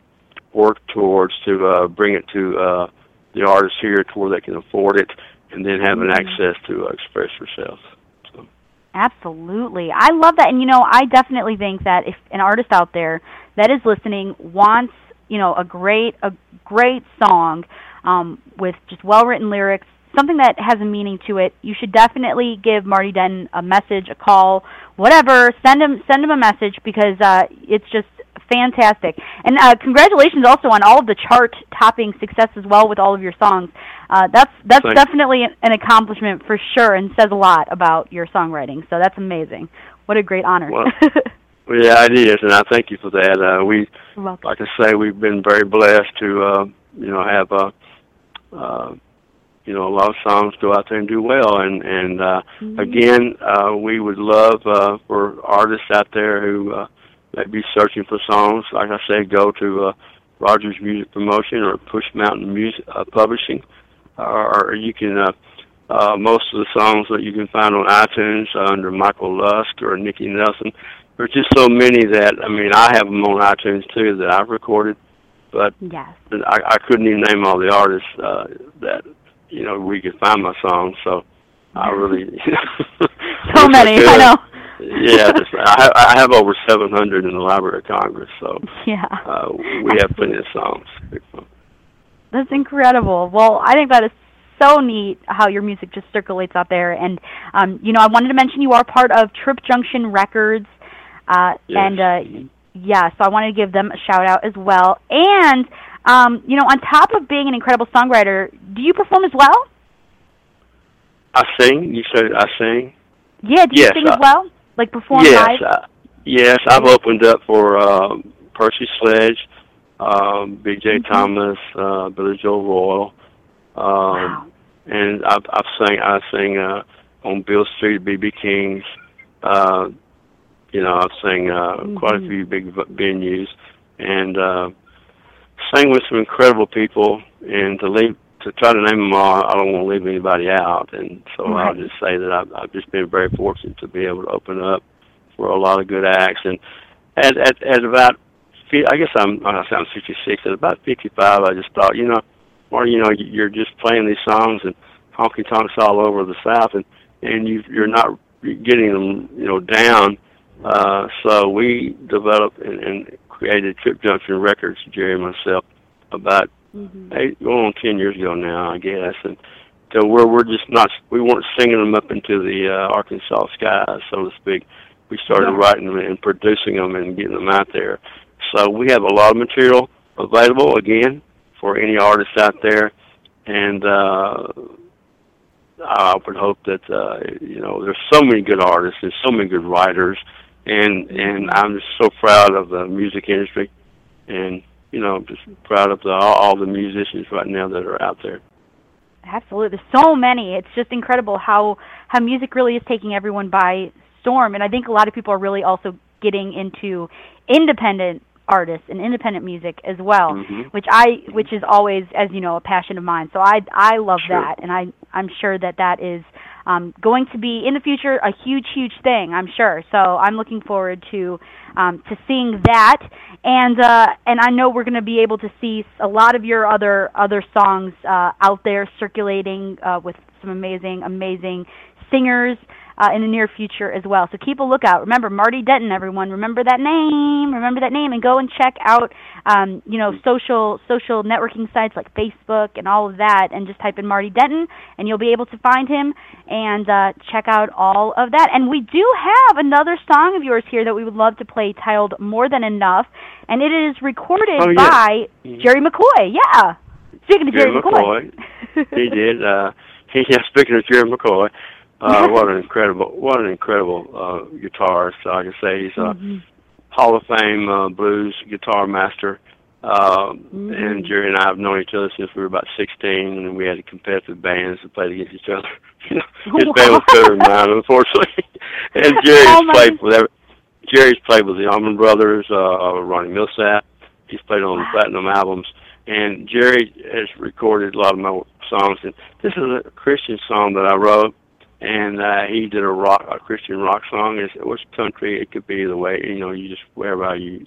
worked towards to uh, bring it to uh, the artists here to where they can afford it and then having mm-hmm. access to uh, express yourself. So. Absolutely. I love that. And, you know, I definitely think that if an artist out there that is listening wants, you know, a great, a great song um, with just well written lyrics, something that has a meaning to it, you should definitely give Marty Denton a message, a call, whatever. Send him send him a message because uh, it's just fantastic. And uh, congratulations also on all of the chart topping success as well with all of your songs. Uh, that's that's Thanks. definitely an accomplishment for sure, and says a lot about your songwriting. So that's amazing. What a great honor. Well, (laughs) yeah, it is, and I thank you for that. Uh, we, like I say, we've been very blessed to uh, you know have uh, uh, you know a lot of songs go out there and do well and and uh mm-hmm. again uh we would love uh for artists out there who uh may be searching for songs like i say go to uh rogers music promotion or push mountain music uh, publishing or, or you can uh uh most of the songs that you can find on itunes uh, under michael lusk or nikki nelson there's just so many that i mean i have them on itunes too that i've recorded but yes. I, I couldn't even name all the artists uh, that you know we could find my songs. So I really (laughs) so many. I, I know. yeah, (laughs) just, I, I have over 700 in the Library of Congress, so yeah, uh, we have plenty of songs. That's incredible. Well, I think that is so neat how your music just circulates out there. And um, you know, I wanted to mention you are part of Trip Junction Records, uh, yes. and uh, yeah, so I wanted to give them a shout out as well. And um, you know, on top of being an incredible songwriter, do you perform as well? I sing. You said I sing. Yeah, do you yes, sing as well? Like perform yes, live? I, yes, I've opened up for um, Percy Sledge, um, B.J. Mm-hmm. Thomas, uh, Billy Joe Royal, um, wow. and I've, I've sang. I sing uh, on Beale Street, BB King's. Uh, you know, I've sang uh, mm-hmm. quite a few big venues, and uh, sang with some incredible people, and to leave to try to name them all, I don't want to leave anybody out, and so right. I'll just say that I've, I've just been very fortunate to be able to open up for a lot of good acts, and at at, at about, I guess I'm I sound 56. At about 55, I just thought, you know, or you know, you're just playing these songs and honky tonks all over the South, and and you you're not getting them, you know, down Uh, so we developed and, and created Trip Junction Records, Jerry and myself, about Mm-hmm. eight, going on ten years ago now, I guess, and so where we're just not, we weren't singing them up into the uh, Arkansas skies, so to speak. We started Yeah. writing them and producing them and getting them out there. So we have a lot of material available again for any artist out there, and uh, I would hope that uh, you know there's so many good artists and so many good writers, and and I'm just so proud of the music industry, and you know just proud of the, all, all the musicians right now that are out there. Absolutely. There's so many. It's just incredible how how music really is taking everyone by storm and I think a lot of people are really also getting into independent artists and independent music as well, Mhm. which I which is always as you know a passion of mine. So I I love Sure. that and I I'm sure that that is um going to be in the future a huge huge thing, I'm sure. So I'm looking forward to um to seeing that and uh and I know we're going to be able to see a lot of your other other songs uh out there circulating uh with some amazing amazing singers uh, in the near future as well. So keep a lookout. Remember Marty Denton, everyone. Remember that name. Remember that name, and go and check out, um, you know, social social networking sites like Facebook and all of that, and just type in Marty Denton, and you'll be able to find him and uh, check out all of that. And we do have another song of yours here that we would love to play, titled "More Than Enough," and it is recorded Oh, yeah. by Jerry McCoy. Yeah. Speaking of Jerry, Jerry McCoy. he did. Uh, he, yeah, speaking of Jerry McCoy, uh, (laughs) what an incredible, what an incredible uh, guitarist! I can say he's a Mhm. Hall of Fame uh, blues guitar master. Uh, Mhm. And Jerry and I have known each other since we were about 16, and we had competitive bands that played against each other. (laughs) You know, his band was better than mine, unfortunately. (laughs) and Jerry's Oh, played with every, Jerry's played with the Allman Brothers, uh, Ronnie Milsap. He's played on Wow. platinum albums, and Jerry has recorded a lot of my songs. And this is a Christian song that I wrote, and uh, he did a rock, a Christian rock song. It's, it was country. It could be the way. You know, you just wherever you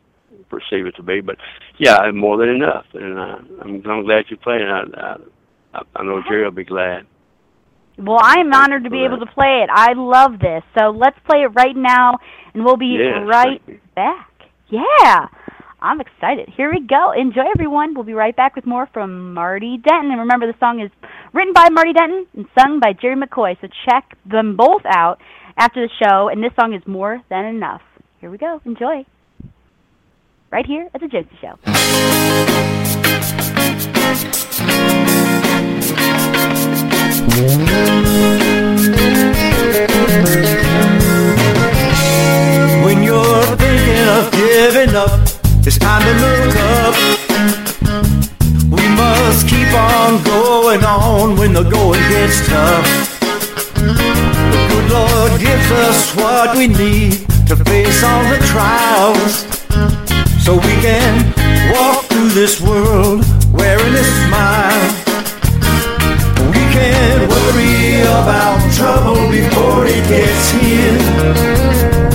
perceive it to be. But yeah, more than enough. And uh, I'm, I'm glad you played it. I, I, I know Jerry will be glad. Well, I am honored to be able to play it. I love this. So let's play it right now, and we'll be Yes, right back. Yeah. I'm excited. Here we go. Enjoy, everyone. We'll be right back with more from Marty Denton. And remember, the song is written by Marty Denton and sung by Jerry McCoy. So check them both out after the show. And this song is More Than Enough. Here we go. Enjoy. Right here at the Josie Show. When you're thinking of giving up, it's time to look up. We must keep on going on when the going gets tough. The good Lord gives us what we need to face all the trials. So we can walk through this world wearing a smile. We can't worry about trouble before it gets here.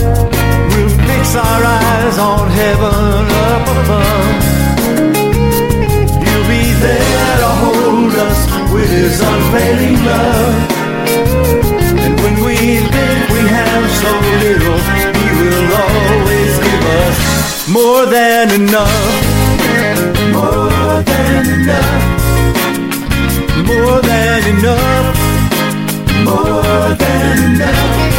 Our eyes on heaven up above. He'll be there to hold us with his unfailing love. And when we think we have so little, he will always give us more than enough. More than enough. More than enough. More than enough.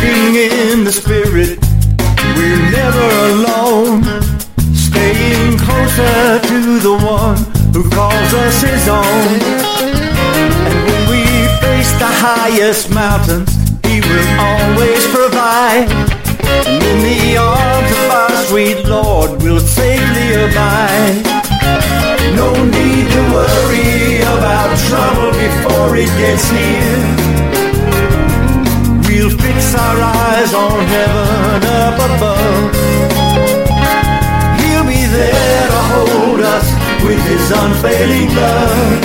Walking in the Spirit, we're never alone. Staying closer to the one who calls us his own. And when we face the highest mountains, he will always provide. And in the arms of our sweet Lord, we'll safely abide. No need to worry about trouble before it gets here. We'll fix our eyes on heaven up above. He'll be there to hold us with his unfailing love.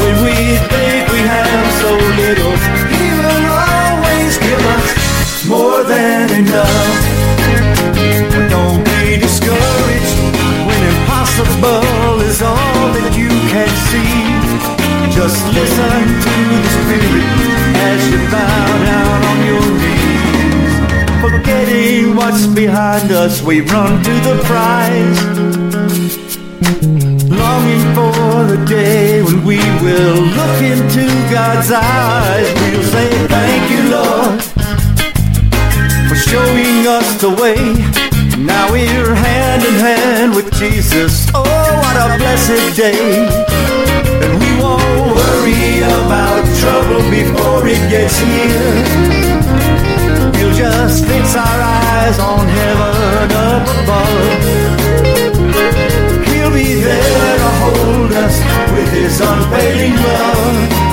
When we think we have so little, he will always give us more than enough. Don't be discouraged when impossible Just listen to the Spirit as you bow down on your knees. Forgetting what's behind us, we run to the prize. Longing for the day when we will look into God's eyes. We'll say, Thank you, Lord, for showing us the way. Now we're hand in hand with Jesus. Oh, what a blessed day. Worry about trouble before it gets here. We'll just fix our eyes on heaven up above. He'll be there to hold us with his unfailing love.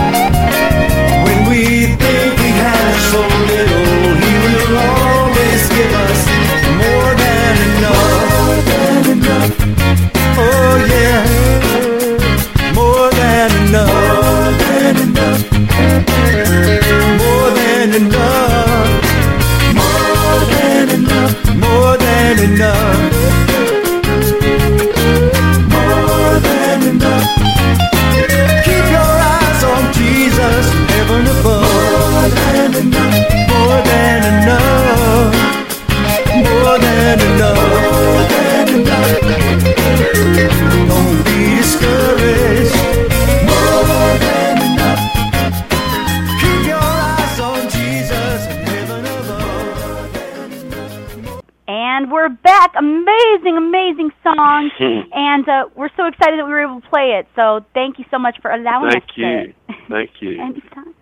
Play it. So thank you so much for allowing Thank us you. to. Thank you. Thank (laughs) you. Anytime.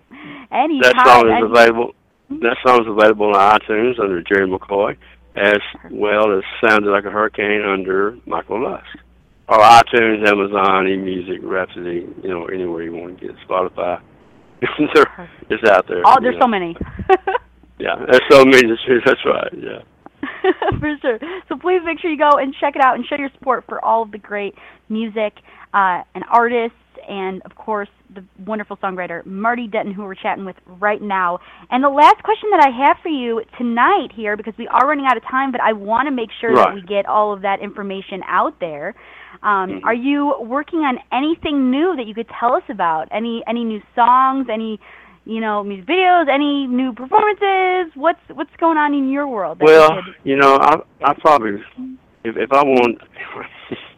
Anytime. That song is available. Hmm? That song is available on iTunes under Jerry McCoy, as well as "Sounded Like a Hurricane" under Michael Lusk, or iTunes, Amazon, eMusic, Rhapsody. You know, anywhere you want to get. Spotify. (laughs) It's out there. Oh, there's know. so many. (laughs) Yeah, there's so many. That's right. Yeah. for sure. So please make sure you go and check it out and show your support for all of the great music uh, and artists, and of course the wonderful songwriter Marty Denton, who we're chatting with right now. And the last question that I have for you tonight here, because we are running out of time, but I want to make sure that we get all of that information out there. Um, Mhm. Are you working on anything new that you could tell us about? Any any new songs? Any you know music videos? Any new performances? What's what's going on in your world? you Well, could- you know, I I probably if if I want, (laughs)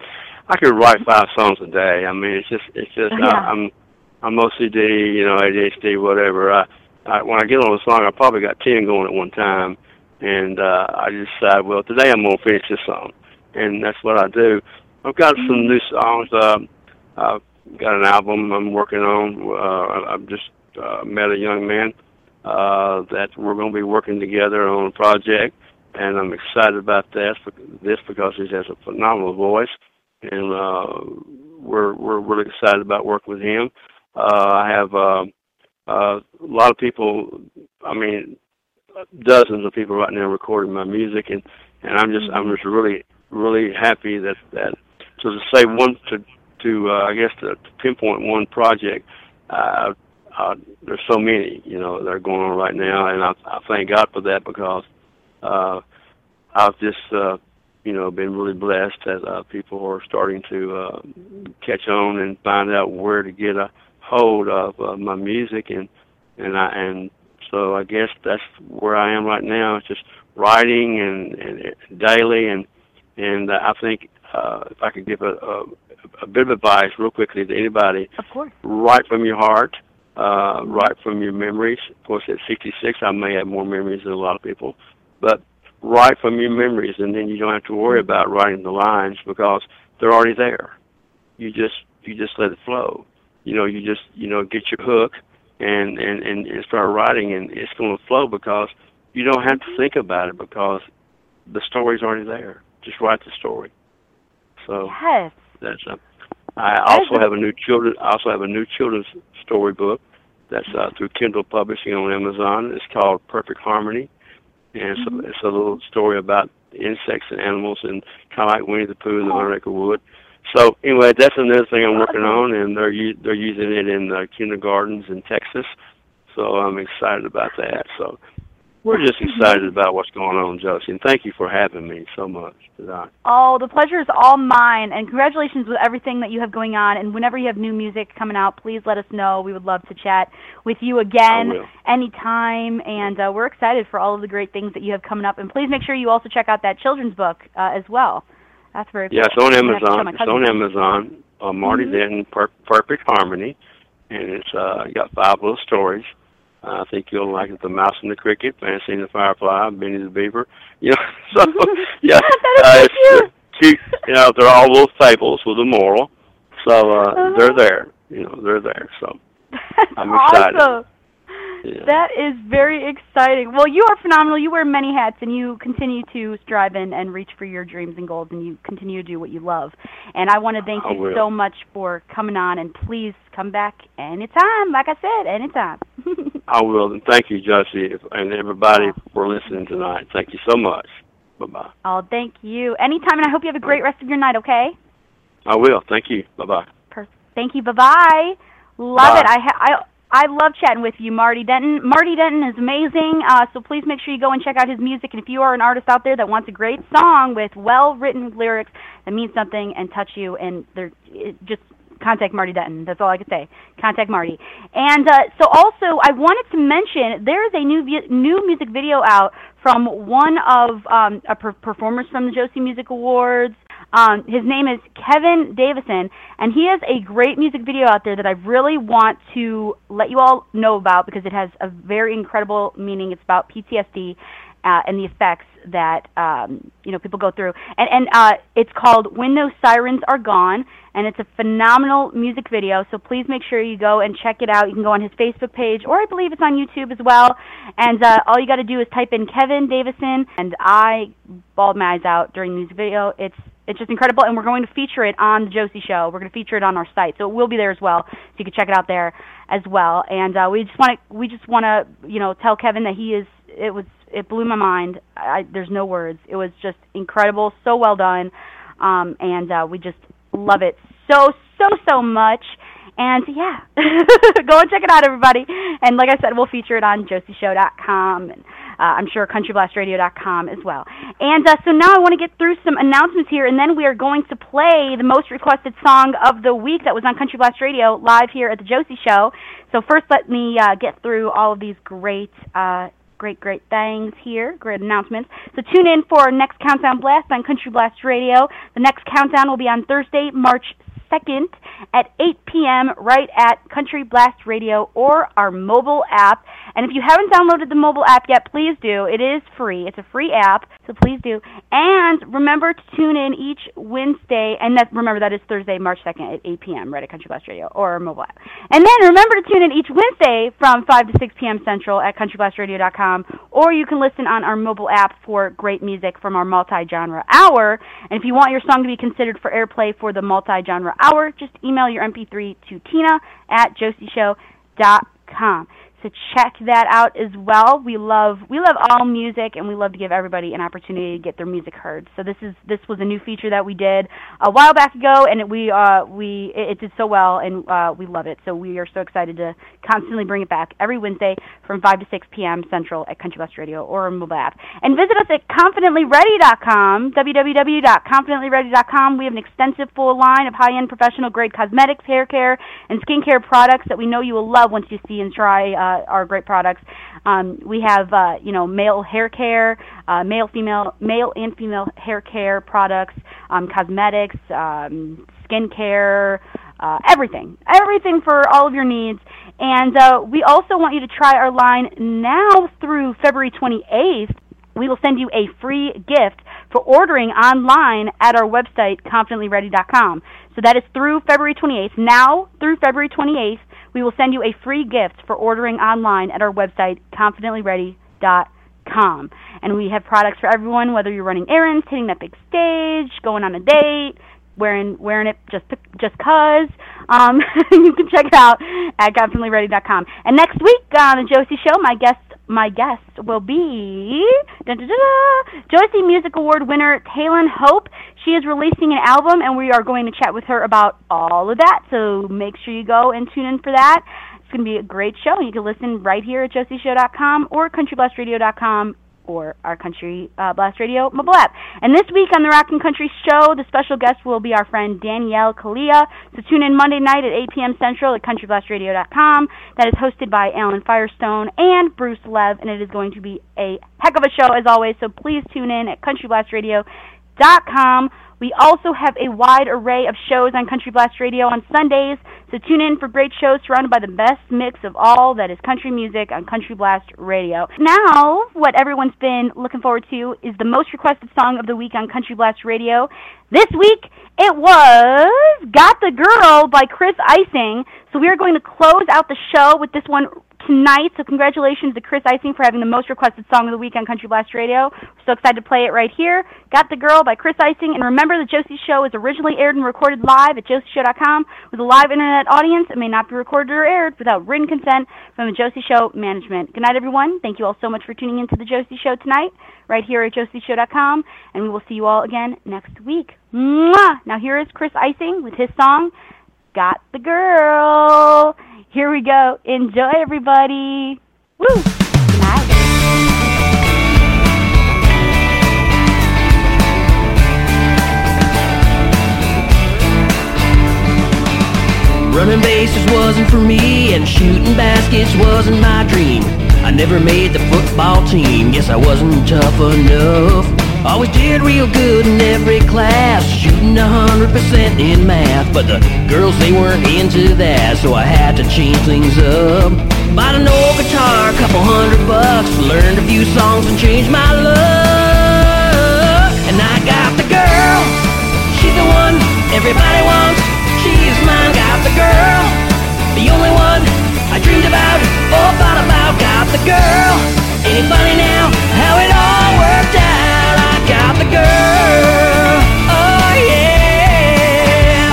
I could write five songs a day. I mean, it's just it's just Yeah. I, I'm I'm OCD, you know, ADHD, whatever. I, I when I get on a song, I probably got ten going at one time, and uh, I just decide, well, today I'm gonna finish this song, and that's what I do. I've got some new songs. Um, I've got an album I'm working on. Uh, I've just uh, met a young man uh, that we're going to be working together on a project, and I'm excited about this this because he has a phenomenal voice, and uh, we're we're really excited about working with him. Uh, I have uh, uh, a lot of people. I mean, dozens of people right now recording my music, and and I'm just I'm just really really happy that that so to say one to to uh, I guess to, to pinpoint one project. Uh, uh, there's so many, you know, that are going on right now, and I, I thank God for that because uh, I've just, uh, you know, been really blessed that uh, people are starting to uh, catch on and find out where to get a hold of uh, my music, and and I and so I guess that's where I am right now. It's just writing and, and daily, and and uh, I think uh, if I could give a, a a bit of advice real quickly to anybody, of course. write from your heart, uh, write from your memories. Of course, at 66, I may have more memories than a lot of people, but write from your memories, and then you don't have to worry about writing the lines because they're already there. You just you just let it flow. You know, you just you know get your hook and and and, and start writing, and it's going to flow because you don't have to think about it because the story's already there. Just write the story. So Yes. that's uh, I also have a new children. I also have a new children's story book that's uh, through Kindle Publishing on Amazon. It's called Perfect Harmony, and it's, a, it's a little story about insects and animals, and kind of like Winnie the Pooh and the Hundred Acre Wood. So anyway, that's another thing I'm working on, and they're u- they're using it in uh, kindergartens in Texas. So I'm excited about that. So we're just excited about what's going on, Josie. And thank you for having me so much tonight. Oh, the pleasure is all mine. And congratulations with everything that you have going on. And whenever you have new music coming out, please let us know. We would love to chat with you again anytime. And uh, we're excited for all of the great things that you have coming up. And please make sure you also check out that children's book uh, as well. That's very cool. Yeah, it's on Amazon. It's on Amazon. Uh, Marty mm-hmm. Denton, per- Perfect Harmony. And it's uh, got five little stories I think you'll like it. The Mouse and the Cricket, Fancy and the Firefly, Benny the Beaver. You know, (laughs) so (laughs) yeah, uh, it's cute. You know, they're all little fables with a moral. So uh, uh-huh. they're there. You know, they're there. So (laughs) I'm excited. Yeah. That is very exciting. Well, you are phenomenal. You wear many hats, and you continue to strive and, and reach for your dreams and goals, and you continue to do what you love. And I want to thank I you will. so much for coming on, and please come back anytime. Like I said, anytime. (laughs) I will, and thank you, Josie, and everybody for listening tonight. Thank you so much. Bye bye. Oh, thank you. Anytime, and I hope you have a great rest of your night. Okay. I will. Thank you. Bye bye. Thank you. Bye bye. Love Bye. it. I ha- I I love chatting with you, Marty Denton. Marty Denton is amazing. Uh, so please make sure you go and check out his music. And if you are an artist out there that wants a great song with well written lyrics that mean something and touch you, and they're just contact Marty Denton. That's all I can say. Contact Marty. And uh, so also, I wanted to mention there is a new new music video out from one of um, a per- performers from the Josie Music Awards. Um, his name is Kevin Davison, and he has a great music video out there that I really want to let you all know about because it has a very incredible meaning. It's about PTSD uh, and the effects that um, you know people go through, and and uh, it's called "When Those Sirens Are Gone," and it's a phenomenal music video. So please make sure you go and check it out. You can go on his Facebook page, or I believe it's on YouTube as well. And uh, all you got to do is type in Kevin Davison, and I bawled my eyes out during the music video. It's it's just incredible, and we're going to feature it on the Josie Show. We're going to feature it on our site, so it will be there as well. So you can check it out there as well. And uh, we just want to we just want to you know tell Kevin that he is it was it blew my mind. I, there's no words. It was just incredible, so well done, um, and uh, we just love it so so so much. And yeah, (laughs) go and check it out, everybody. And like I said, we'll feature it on josieshow.com and uh, I'm sure countryblastradio.com as well. And uh, so now I want to get through some announcements here, and then we are going to play the most requested song of the week that was on Country Blast Radio live here at the Josie Show. So first, let me uh, get through all of these great. Uh, great, great things here, great announcements. So tune in for our next Countdown Blast on Country Blast Radio. The next countdown will be on Thursday, March 2nd at 8 p.m. right at Country Blast Radio or our mobile app. And if you haven't downloaded the mobile app yet, please do. It is free. It's a free app, so please do. And remember to tune in each Wednesday, and that remember that is Thursday, March 2nd at 8 p.m. right at Country Blast Radio or our mobile app. And then remember to tune in each Wednesday from 5 to 6 p.m. Central at countryblastradio.com, or you can listen on our mobile app for great music from our multi-genre hour. And if you want your song to be considered for airplay for the multi-genre hour, just email your MP3 to Tina at josieshow.com. So check that out as well. We love we love all music, and we love to give everybody an opportunity to get their music heard. So this is this was a new feature that we did a while back ago, and it, we uh, we it, it did so well, and uh, we love it. So we are so excited to constantly bring it back every Wednesday from 5 to 6 p.m. Central at Country Blast Radio or mobile app. And visit us at confidentlyready.com, www.confidentlyready.com. We have an extensive full line of high-end professional grade cosmetics, hair care, and skincare products that we know you will love once you see and try. Uh, our great products. Um, we have uh, you know male hair care, uh, male female male and female hair care products, um, cosmetics, um, skin care, uh, everything, everything for all of your needs. And uh, we also want you to try our line now through February 28th. We will send you a free gift for ordering online at our website, confidentlyready.com. So that is through February 28th. Now through February 28th, we will send you a free gift for ordering online at our website, confidentlyready.com. And we have products for everyone, whether you're running errands, hitting that big stage, going on a date, wearing wearing it just just cause. Um, (laughs) you can check it out at confidentlyready.com. And next week on the Josie Show, my guest my guest will be da, da, Josie Music Award winner Taylan Hope. She is releasing an album, and we are going to chat with her about all of that. So make sure you go and tune in for that. It's going to be a great show. You can listen right here at josieshow.com or countryblastradio.com or our Country uh, Blast Radio mobile app. And this week on the Rock and Country Show, the special guest will be our friend Danielle Kalia. So tune in Monday night at 8 p.m. Central at countryblastradio.com. That is hosted by Alan Firestone and Bruce Lev, and it is going to be a heck of a show as always. So please tune in at countryblastradio.com. We also have a wide array of shows on Country Blast Radio on Sundays, so tune in for great shows surrounded by the best mix of all that is country music on Country Blast Radio. Now, what everyone's been looking forward to is the most requested song of the week on Country Blast Radio. This week, it was Got the Girl by Chris Icing. So we are going to close out the show with this one tonight. So congratulations to Chris Icing for having the most requested song of the week on Country Blast Radio. We're so excited to play it right here. Got the Girl by Chris Icing. And remember, the Josie Show was originally aired and recorded live at josieshow.com with a live internet audience. It may not be recorded or aired without written consent from the Josie Show management. Good night, everyone. Thank you all so much for tuning in to the Josie Show tonight, right here at josieshow.com. And we will see you all again next week. Mwah! Now here is Chris Icing with his song, Got the Girl. Here we go. Enjoy, everybody. Woo! Running bases wasn't for me, and shooting baskets wasn't my dream. I never made the football team, guess I wasn't tough enough. Always did real good in every class, shooting a hundred percent in math. But the girls, they weren't into that, so I had to change things up. Bought an old guitar, a couple hundred bucks, learned a few songs and changed my luck. And I got the girl, she's the one everybody wants. She's mine, got the girl, the only one I dreamed about or thought about. Got the girl, ain't it funny now how it all got the girl. Oh yeah.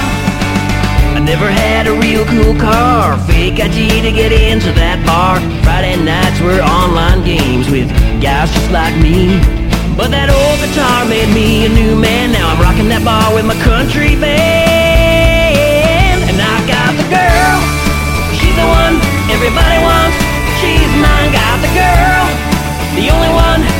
I never had a real cool car. Fake ID to get into that bar. Friday nights were online games with guys just like me. But that old guitar made me a new man. Now I'm rocking that bar with my country band. And I got the girl. She's the one everybody wants. She's mine. Got the girl. The only one